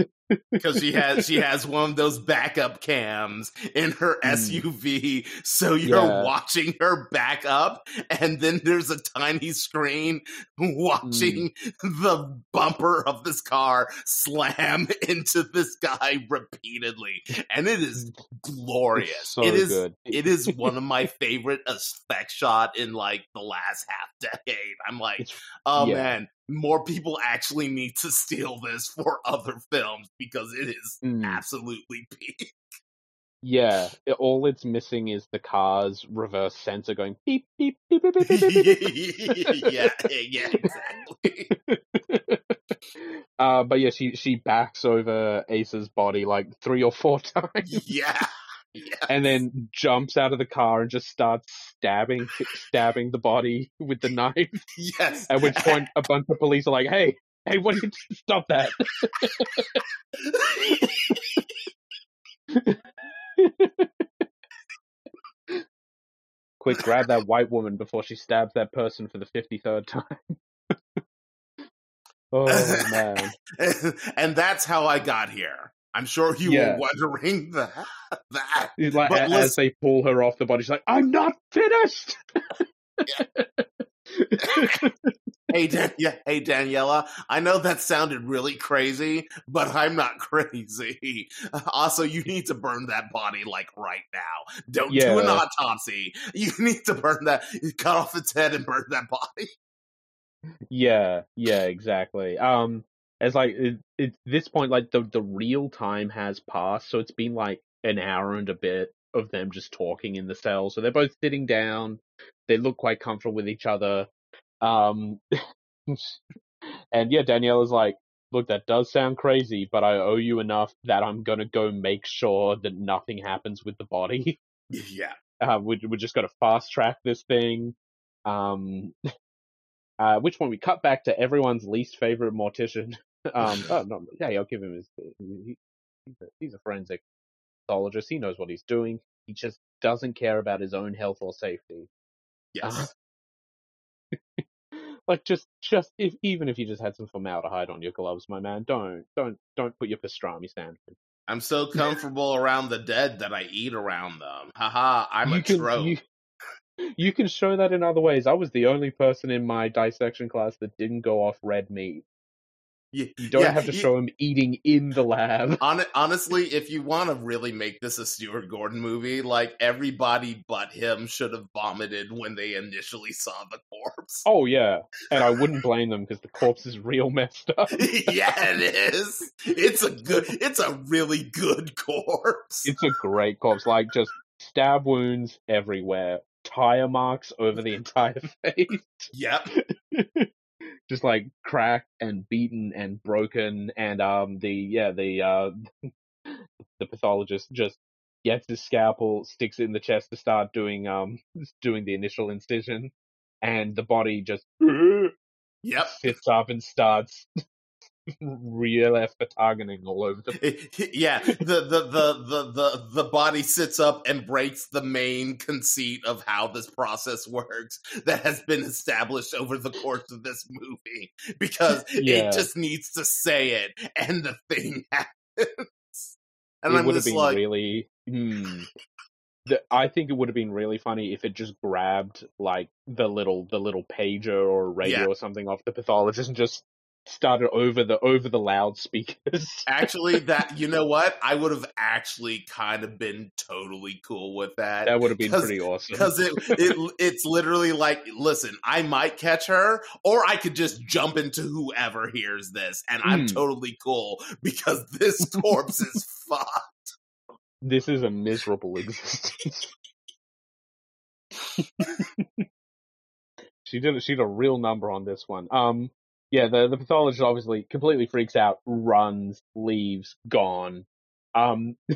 because she has she has one of those backup cams in her Mm. SUV, so you're Yeah. watching her back up, and then there's a tiny screen watching Mm. the bumper of this car slam into this guy repeatedly, and it is glorious. It's so it is good. it is one of my favorite effect shot in like the last half decade. I'm like, oh yeah. man, more people actually need to steal this for other films because it is Mm. absolutely peak. Yeah, it- all it's missing is the car's reverse sensor going beep beep beep beep beep beep beep. yeah, yeah, exactly. uh, but yeah, she she backs over Ace's body like three or four times, Yeah. Yeah. and then jumps out of the car and just starts stabbing stabbing the body with the knife. Yes. At which point, a bunch of police are like, "Hey, hey, what? you stop that!" Quick, grab that white woman before she stabs that person for the fifty third time. oh man, and that's how I got here. I'm sure you Yeah. were wondering that. that. Like But as listen- they pull her off the body, she's like, "I'm not finished." Hey, Dan- yeah, hey, Daniela. I know that sounded really crazy, but I'm not crazy. Also, you need to burn that body like right now. Don't do an autopsy. You need to burn that. Cut off its head and burn that body. Yeah, yeah, exactly. Um, as like it, it's this point, like the the real time has passed, so it's been like an hour and a bit of them just talking in the cell. So they're both sitting down. They look quite comfortable with each other. Um, and yeah, Danielle is like, "Look, that does sound crazy, but I owe you enough that I'm gonna go make sure that nothing happens with the body." Yeah. uh, we, we're just gotta fast track this thing. Um, uh, which one we cut back to everyone's least favorite mortician. Um, oh, no, hey, I'll give him his. He, he's, a, he's a forensic pathologist. He knows what he's doing. He just doesn't care about his own health or safety. Yes. like just, just if even if you just had some formaldehyde on your gloves, my man, don't, don't, don't put your pastrami sandwich. I'm so comfortable around the dead that I eat around them. Haha, I'm you a can, trope. You, you can show that in other ways. I was the only person in my dissection class that didn't go off red meat. You, You don't yeah, have to you- show him eating in the lab. Hon- honestly, if you want to really make this a Stuart Gordon movie, like everybody but him should have vomited when they initially saw the corpse. Oh yeah, and I wouldn't blame them because the corpse is real messed up. yeah, it is. It's a good. It's a really good corpse. It's a great corpse, like just stab wounds everywhere, tire marks over the entire face, Yep. Just like cracked and beaten and broken. And um, the yeah the uh, the pathologist just gets his scalpel, sticks it in the chest to start doing um doing the initial incision, and the body just Yep. sits up and starts real effertargening all over the yeah, the, the the the the the body sits up and breaks the main conceit of how this process works that has been established over the course of this movie because Yeah. it just needs to say it and the thing happens. And it I'm would have just been like, really. Hmm. The, I think it would have been really funny if it just grabbed like the little the little pager or radio Yeah. or something off the pathologist and just started over the over the loudspeakers. actually, that you know what, I would have actually kind of been totally cool with that. that would have been pretty awesome. because it, it it's literally like listen i might catch her or i could just jump into whoever hears this and i'm Hmm. totally cool because this corpse is fucked this is a miserable existence. she did she did a real number on this one. Um, yeah, the the pathologist obviously completely freaks out, runs, leaves, gone. Um,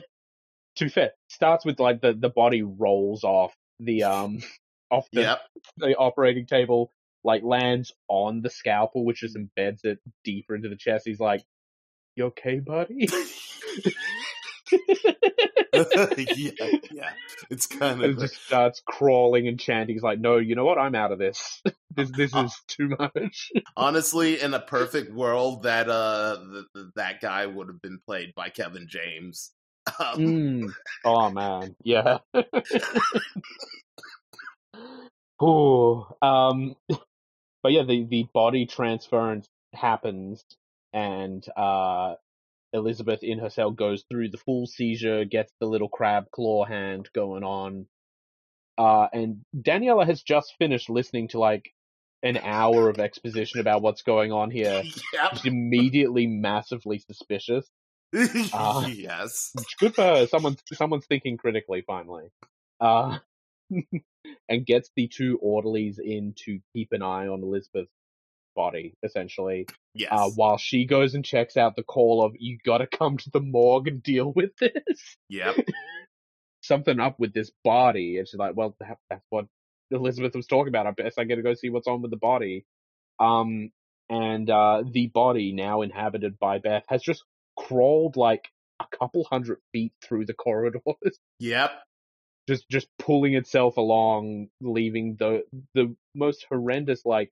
to be fair, starts with like the the body rolls off the um off the, Yep. the operating table, like lands on the scalpel, which just embeds it deeper into the chest. He's like, "You okay, buddy?" yeah, yeah. It's kind of just starts crawling and chanting. He's like, "No, you know what? I'm out of this. this this Uh, is too much." honestly in a perfect world that uh th- th- that guy would have been played by Kevin James. Um, Mm. Oh man, yeah. Ooh, um, but yeah, the the body transference happens, and uh, Elizabeth in her cell goes through the full seizure, gets the little crab claw hand going on, uh, and Daniela has just finished listening to like an hour of exposition about what's going on here. Yep. She's immediately massively suspicious. Uh, yes. good for her. Someone's someone's thinking critically finally. Uh, and gets the two orderlies in to keep an eye on Elizabeth's body, essentially. Yes. Uh, while she goes and checks out the call of "You got to come to the morgue and deal with this." yep. Something up with this body, and she's like, "Well, that, that's what Elizabeth was talking about. I guess I got to go see what's on with the body." Um, and uh, the body, now inhabited by Beth, has just crawled like a couple hundred feet through the corridors, Yep. just just pulling itself along, leaving the the most horrendous like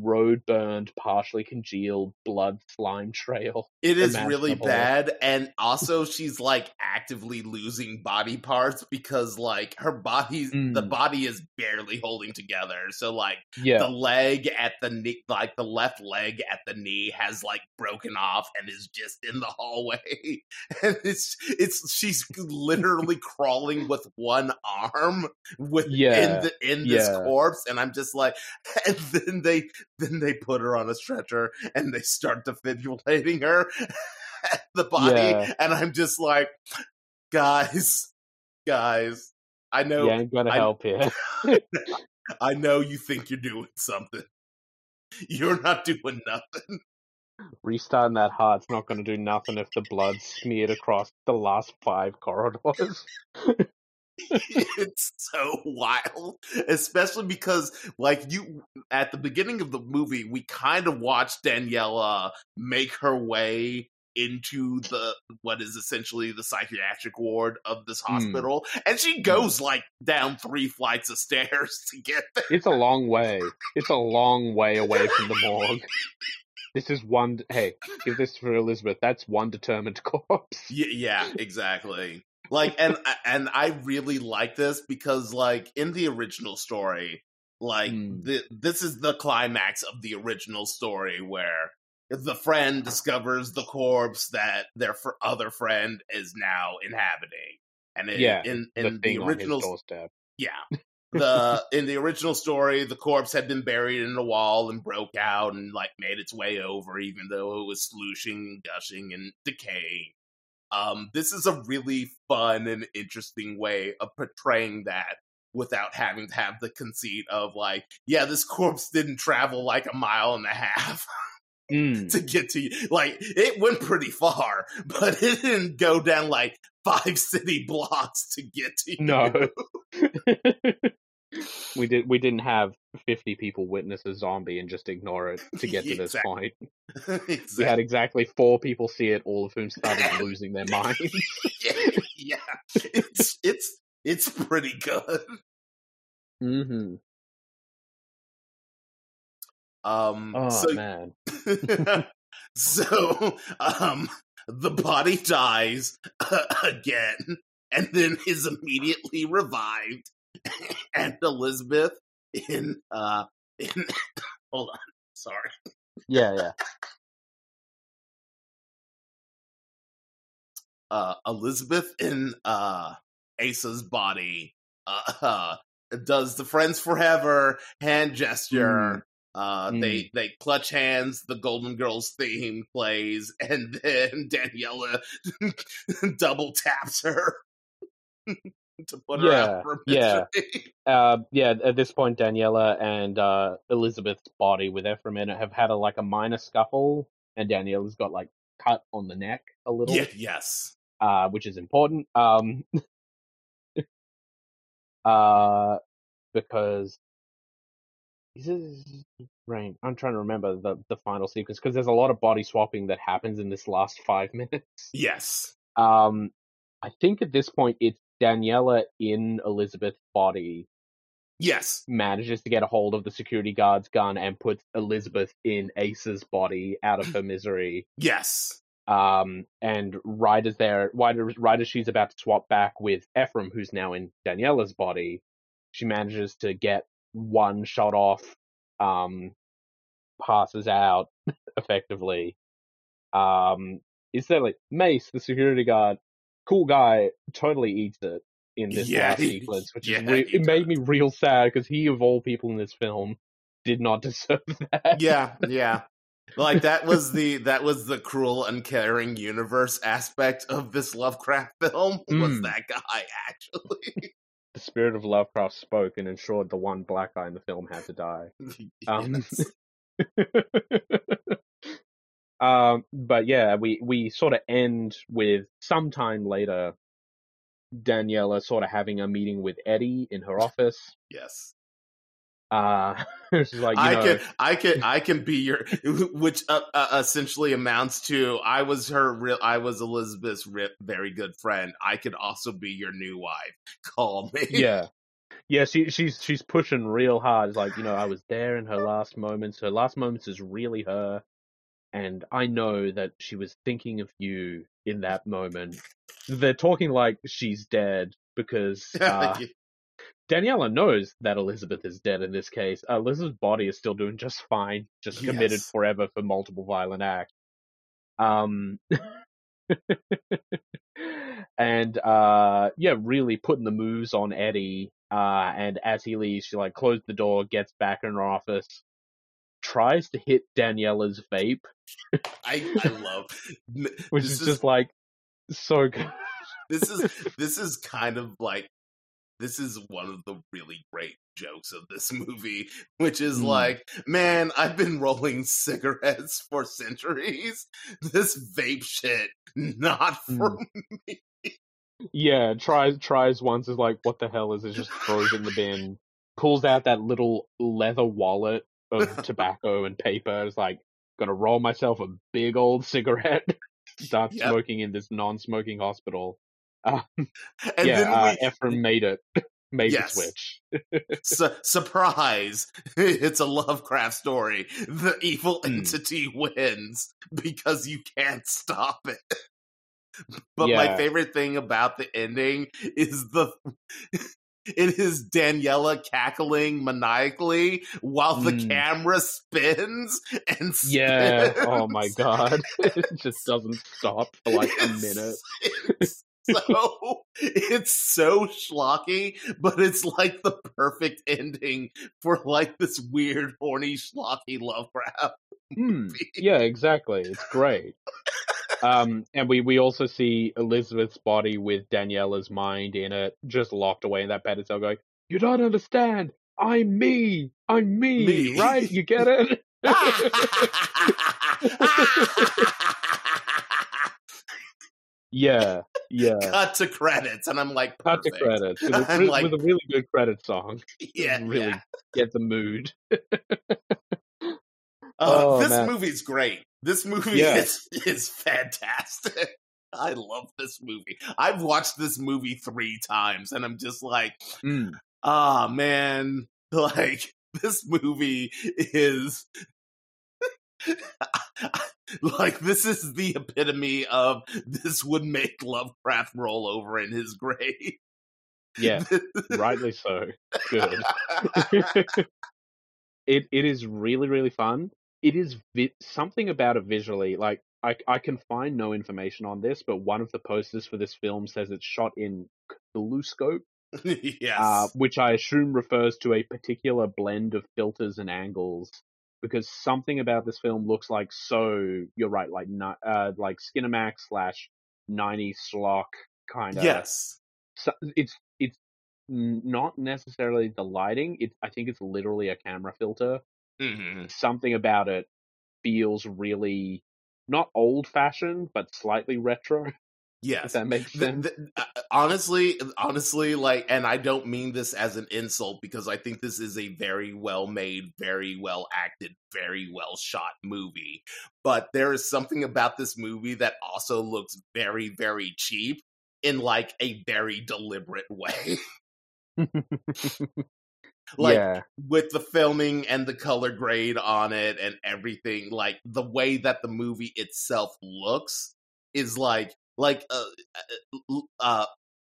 road burned, partially congealed blood slime trail. It is really bad. And also she's like actively losing body parts because like her body the Mm. body is barely holding together. So like Yeah, the leg at the knee like the left leg at the knee has like broken off and is just in the hallway and it's it's she's literally crawling with one arm with Yeah, in the in this yeah. corpse and i'm just like and then they then they put her on a stretcher and they start defibrillating her at the body Yeah. and i'm just like guys guys i know you ain't gonna I- help here. I know you think you're doing something. You're not doing nothing. Restarting that heart's not gonna do nothing if the blood's smeared across the last five corridors. it's so wild, especially because, like you, at the beginning of the movie, we kind of watched Daniela make her way into the what is essentially the psychiatric ward of this Hmm. hospital, and she goes like down three flights of stairs to get there. It's a long way. It's a long way away from the morgue. This is one. Hey, give this for Elizabeth. That's one determined corpse. Yeah, yeah, exactly. Like, and and I really like this because, like, in the original story, like Mm. the, this is the climax of the original story where the friend discovers the corpse that their fr- other friend is now inhabiting, and in, Yeah, in The in the, his original yeah. The in the original story, the corpse had been buried in the wall and broke out and like made its way over, even though it was slushing, gushing, and decaying. Um, this is a really fun and interesting way of portraying that without having to have the conceit of like, yeah, this corpse didn't travel like a mile and a half Mm. to get to you. Like, it went pretty far, but it didn't go down like five city blocks to get to you. No. we did. We didn't have fifty people witness a zombie and just ignore it to get to this Exactly. point. We had exactly four people see it, all of whom started losing their minds. yeah. It's it's it's pretty good. mm-hmm Um Oh so man. so um the body dies again and then is immediately revived and Elizabeth in uh in hold on sorry Yeah, yeah. uh Elizabeth in uh Asa's body uh, does the friends forever hand gesture uh Mm. they they clutch hands the golden girls theme plays and then daniela double taps her to put her Yeah, out for yeah. Uh, yeah, at this point, Daniela and uh, Elizabeth's body with Ephraim have had a like a minor scuffle, and Daniela's got like cut on the neck a little, Yeah, yes. uh, which is important. Um, uh, because this is right. I'm trying to remember the the final sequence because there's a lot of body swapping that happens in this last five minutes. Yes. Um, I think at this point it's Daniela in Elizabeth's body Yes. manages to get a hold of the security guard's gun and puts Elizabeth in Asa's body out of her misery. Yes. Um, and right as there, right, right as she's about to swap back with Ephraim, who's now in Daniela's body, she manages to get one shot off, um, passes out effectively. Um, instead, like Mace, the security guard, cool guy, totally eats it in this Yeah, last sequence, which yeah, is re- it made me real sad because he of all people in this film did not deserve that. Yeah, yeah. Like that was the that was the cruel uncaring universe aspect of this Lovecraft film was Mm. that guy actually. the spirit of Lovecraft spoke and ensured the one black guy in the film had to die. Yes. um, but yeah, we we sort of end with sometime later, Daniela sort of having a meeting with Eddie in her office. yes. Uh, she's like, you I know, can, I can, I can be your, which uh, uh, essentially amounts to I was her real, I was Elizabeth's re- very good friend. I could also be your new wife. Call me. yeah, yeah. She she's she's pushing real hard. It's like, you know, I was there in her last moments. Her last moments is really her, and I know that she was thinking of you in that moment. They're talking like she's dead because uh, Daniela knows that Elizabeth is dead in this case. Uh, Elizabeth's body is still doing just fine, just committed Yes. forever for multiple violent acts. Um, and uh, yeah, really putting the moves on Eddie. Uh, and as he leaves, she like closes the door, gets back in her office, tries to hit Daniela's vape, I, I love. which this is just like so good. this is this is kind of like this is one of the really great jokes of this movie which is Mm. like man i've been rolling cigarettes for centuries this vape shit not for me Yeah, tries tries once is like, what the hell is it? Just throws in the bin, pulls out that little leather wallet of tobacco and paper. It's like, gonna roll myself a big old cigarette. Start Yep. smoking in this non-smoking hospital. Uh, and yeah, then uh, we Ephraim made it. Made Yes. the switch. su- surprise it's a lovecraft story the evil Mm. entity wins because you can't stop it but my favorite thing about the ending is the it is daniela cackling maniacally while the Mm. camera spins and Yeah. Oh my god. it just doesn't stop for like a minute. It's so it's so schlocky, but it's like the perfect ending for like this weird, horny, schlocky Lovecraft. Hmm. Yeah, exactly. It's great. Um, and we, we also see Elizabeth's body with Daniela's mind in it, just locked away in that bed itself, going, You don't understand. I'm me. I'm me, Me." right? You get it? yeah, yeah. Cut to credits, and I'm like, Cut to perfect. credits with a, like- with a really good credit song. Yeah, really yeah. get the mood. Uh, Oh, this man. movie's great. This movie Yeah. is is fantastic. I love this movie. I've watched this movie three times, and I'm just like, Mm. ah man like this movie is like this is the epitome of this would make lovecraft roll over in his grave Yeah, rightly so. Good. it it is really really fun. It is vi- something about it visually. Like I I can find no information on this, but one of the posters for this film says it's shot in Cthulhu scope, yes uh, which I assume refers to a particular blend of filters and angles. Because something about this film looks like so. You're right, like ni- uh, like Skinemax slash '90s schlock kind of yes so it's it's not necessarily the lighting. It I think it's literally a camera filter. Hmm Something about it feels really not old fashioned, but slightly retro. If that makes sense. th- uh, honestly, honestly, like, and I don't mean this as an insult because I think this is a very well made, very well acted, very well shot movie. But there is something about this movie that also looks very, very cheap in like a very deliberate way. like yeah, with the filming and the color grade on it and everything, like the way that the movie itself looks is like like uh, uh, uh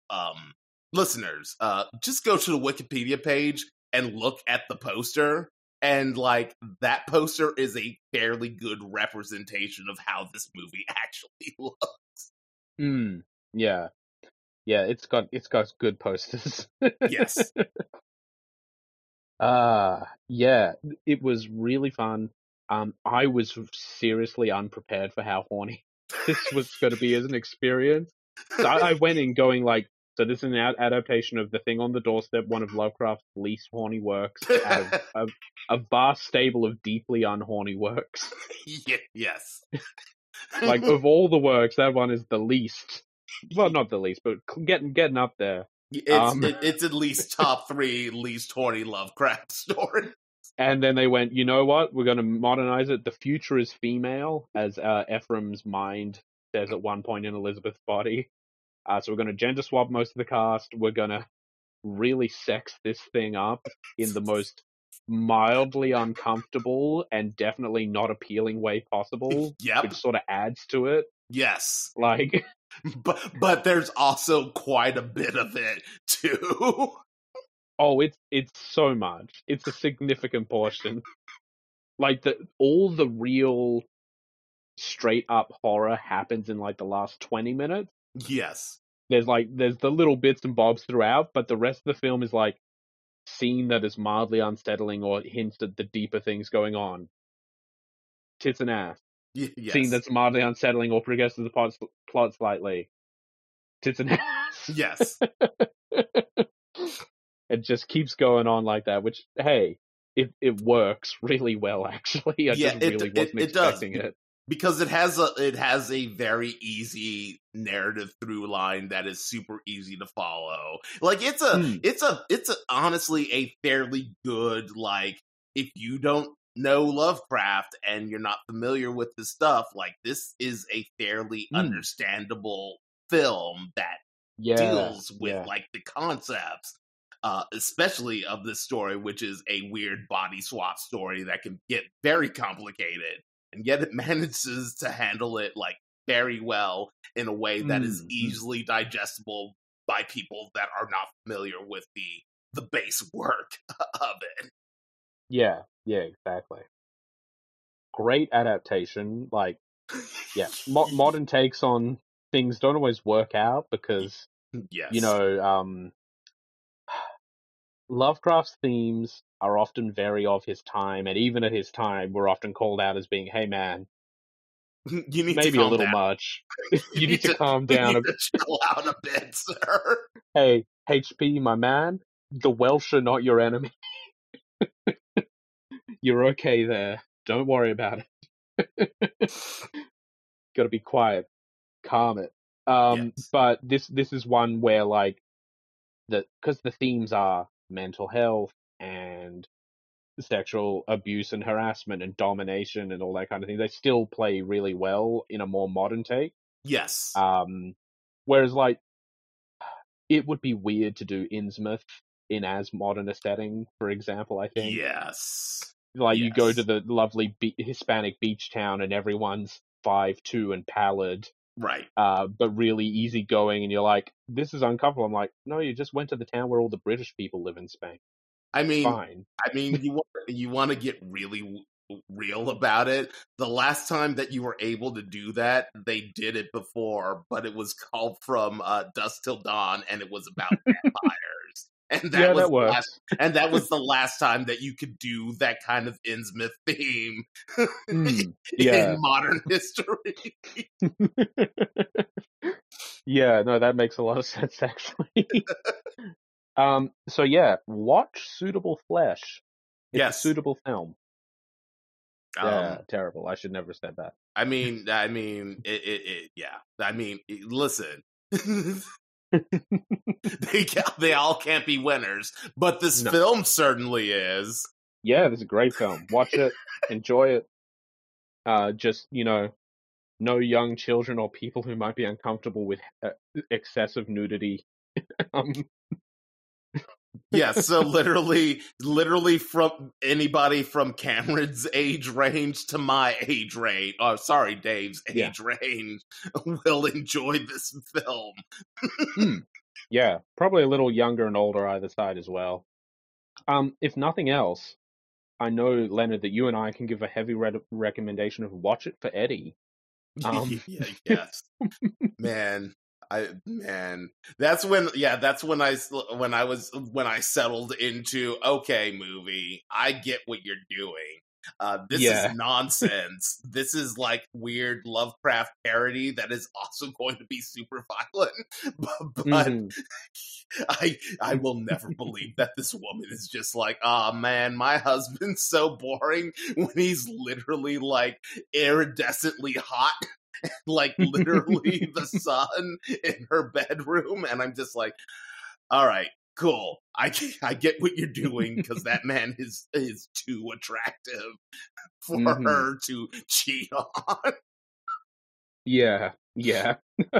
um listeners uh just go to the wikipedia page and look at the poster and like that poster is a fairly good representation of how this movie actually looks mm, yeah, yeah. It's got it's got good posters. yes Uh yeah, it was really fun. Um, I was seriously unprepared for how horny this was going to be as an experience. So I, I went in going like, so this is an ad- adaptation of The Thing on the Doorstep, one of Lovecraft's least horny works, out of a, a vast stable of deeply unhorny works. Ye- yes Like of all the works, that one is the least. Well, not the least, but getting getting up there. It's Um, it, it's at least top three least horny lovecraft story And then they went, you know what? We're going to modernize it. The future is female, as uh, Ephraim's mind says at one point in Elizabeth's body. Uh, so we're going to gender swap most of the cast. We're going to really sex this thing up in the most mildly uncomfortable and definitely not appealing way possible, yep which sort of adds to it. yes Like, but but there's also quite a bit of it too oh, it's it's so much. It's a significant portion. Like the all the real straight up horror happens in like the last 20 minutes. yes There's like there's the little bits and bobs throughout, but the rest of the film is like scene that is mildly unsettling or hints at the deeper things going on. Tits and ass. Yes Scene that's mildly unsettling or progresses the plot, plot slightly. Tits and ass. yes it just keeps going on like that, which hey, it it works really well actually. I Yeah, just it- really it- wasn't it does. it. because it has a it has a very easy narrative through line that is super easy to follow. Like it's a Hmm. it's a it's a, honestly a fairly good like if you don't know Lovecraft and you're not familiar with the stuff, like this is a fairly Hmm. understandable film that Yeah. deals with yeah. like the concepts uh especially of this story which is a weird body swap story that can get very complicated and yet it manages to handle it like very well in a way that is Mm, mm. easily digestible by people that are not familiar with the the base work of it Yeah, yeah, exactly. Great adaptation. Like, yeah, mo- modern takes on things don't always work out because yes you know, um, Lovecraft's themes are often very of his time, and even at his time, were often called out as being, "Hey, man, you need maybe to a little down. much. you need to calm you down. A- to chill out a bit sir hey, HP, my man, the Welsh are not your enemy. You're okay there. Don't worry about it. Got to be quiet, calm it. Um, Yes. but this this is one where like the because the themes are mental health and sexual abuse and harassment and domination and all that kind of thing. They still play really well in a more modern take. yes Um, whereas like it would be weird to do Innsmouth in as modern a setting, for example. I think yes like you go to the lovely be- Hispanic beach town and everyone's five two and pallid, right uh, but really easygoing, and you're like, this is uncomfortable. I'm like, no, you just went to the town where all the British people live in Spain. I mean, Fine. I mean, you want you want to get really real about it. The last time that you were able to do that, they did it before, but it was called from uh, dusk till dawn, and it was about vampires. And that yeah, was that the last, and that was the last time that you could do that kind of Innsmouth theme Mm, yeah. in modern history. yeah, no, that makes a lot of sense actually. Um, so yeah, watch Suitable Flesh. It's Yes. a suitable film. Um, terrible. I should never have said that. I mean, I mean, it, it, it yeah. I mean, listen. they they all can't be winners, but this No. film certainly is. Yeah, this is a great film. Watch it, enjoy it. Uh, just you know, no young children or people who might be uncomfortable with uh, excessive nudity. um, Yeah, so literally, literally from anybody from Cameron's age range to my age range, oh, sorry, Dave's Yeah. age range, will enjoy this film. yeah, probably a little younger and older either side as well. Um, if nothing else, I know Leonard that you and I can give a heavy re- recommendation of watch it for Eddie. Um. yeah, yes, man. I man, that's when yeah, that's when I when I was when I settled into okay, movie. I get what you're doing. Uh, this Yeah. is nonsense. this is like weird Lovecraft parody that is also going to be super violent. but but Mhm. I I will never believe that this woman is just like, oh man, my husband's so boring when he's literally like iridescently hot, like literally the sun in her bedroom, and I'm just like, all right, cool. I get- I get what you're doing because that man is is too attractive for Mhm. her to cheat on. Yeah, yeah.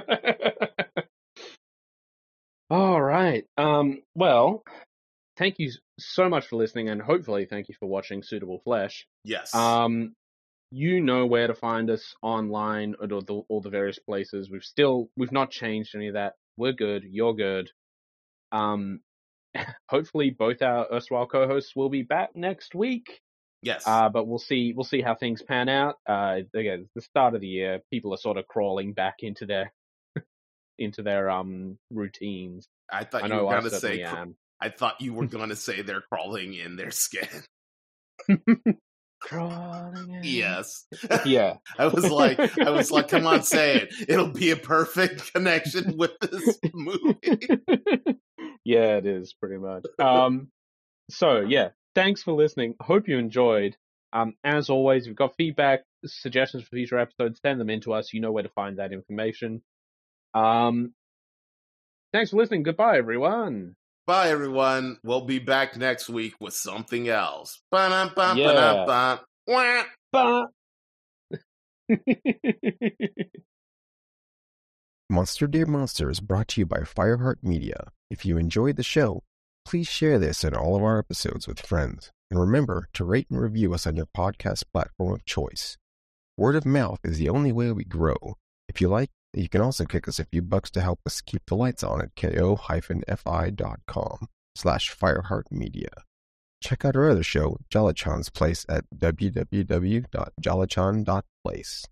All right. Um, well, thank you so much for listening, and hopefully, thank you for watching Suitable Flesh. Yes. Um, you know where to find us online at all the, all the various places. We've still we've not changed any of that. We're good. You're good. Um, hopefully, both our erstwhile co-hosts will be back next week. yes. Uh, but we'll see. We'll see how things pan out. Uh, again, it's the start of the year. People are sort of crawling back into their into their um routines. I thought I you were going to say. am. I thought you were going to say they're crawling in their skin. Crawling. in. Yes. Yeah. I was like, I was like, come on, say it. It'll be a perfect connection with this movie. yeah, it is pretty much. Um, so yeah, thanks for listening. Hope you enjoyed. Um, as always, if you've got feedback, suggestions for future episodes, send them in to us. You know where to find that information. Um, thanks for listening. Goodbye, everyone. Bye, everyone. We'll be back next week with something else. Ba-dum-bum, Yeah. ba-dum-bum. Wah. Bye. Monster Dear Monster is brought to you by Fireheart Media. If you enjoyed the show, please share this and all of our episodes with friends. And remember to rate and review us on your podcast platform of choice. Word of mouth is the only way we grow. If you like, you can also kick us a few bucks to help us keep the lights on at ko-fi.com slash fireheartmedia. Check out our other show, Jalachan's Place at www.jalachan.place.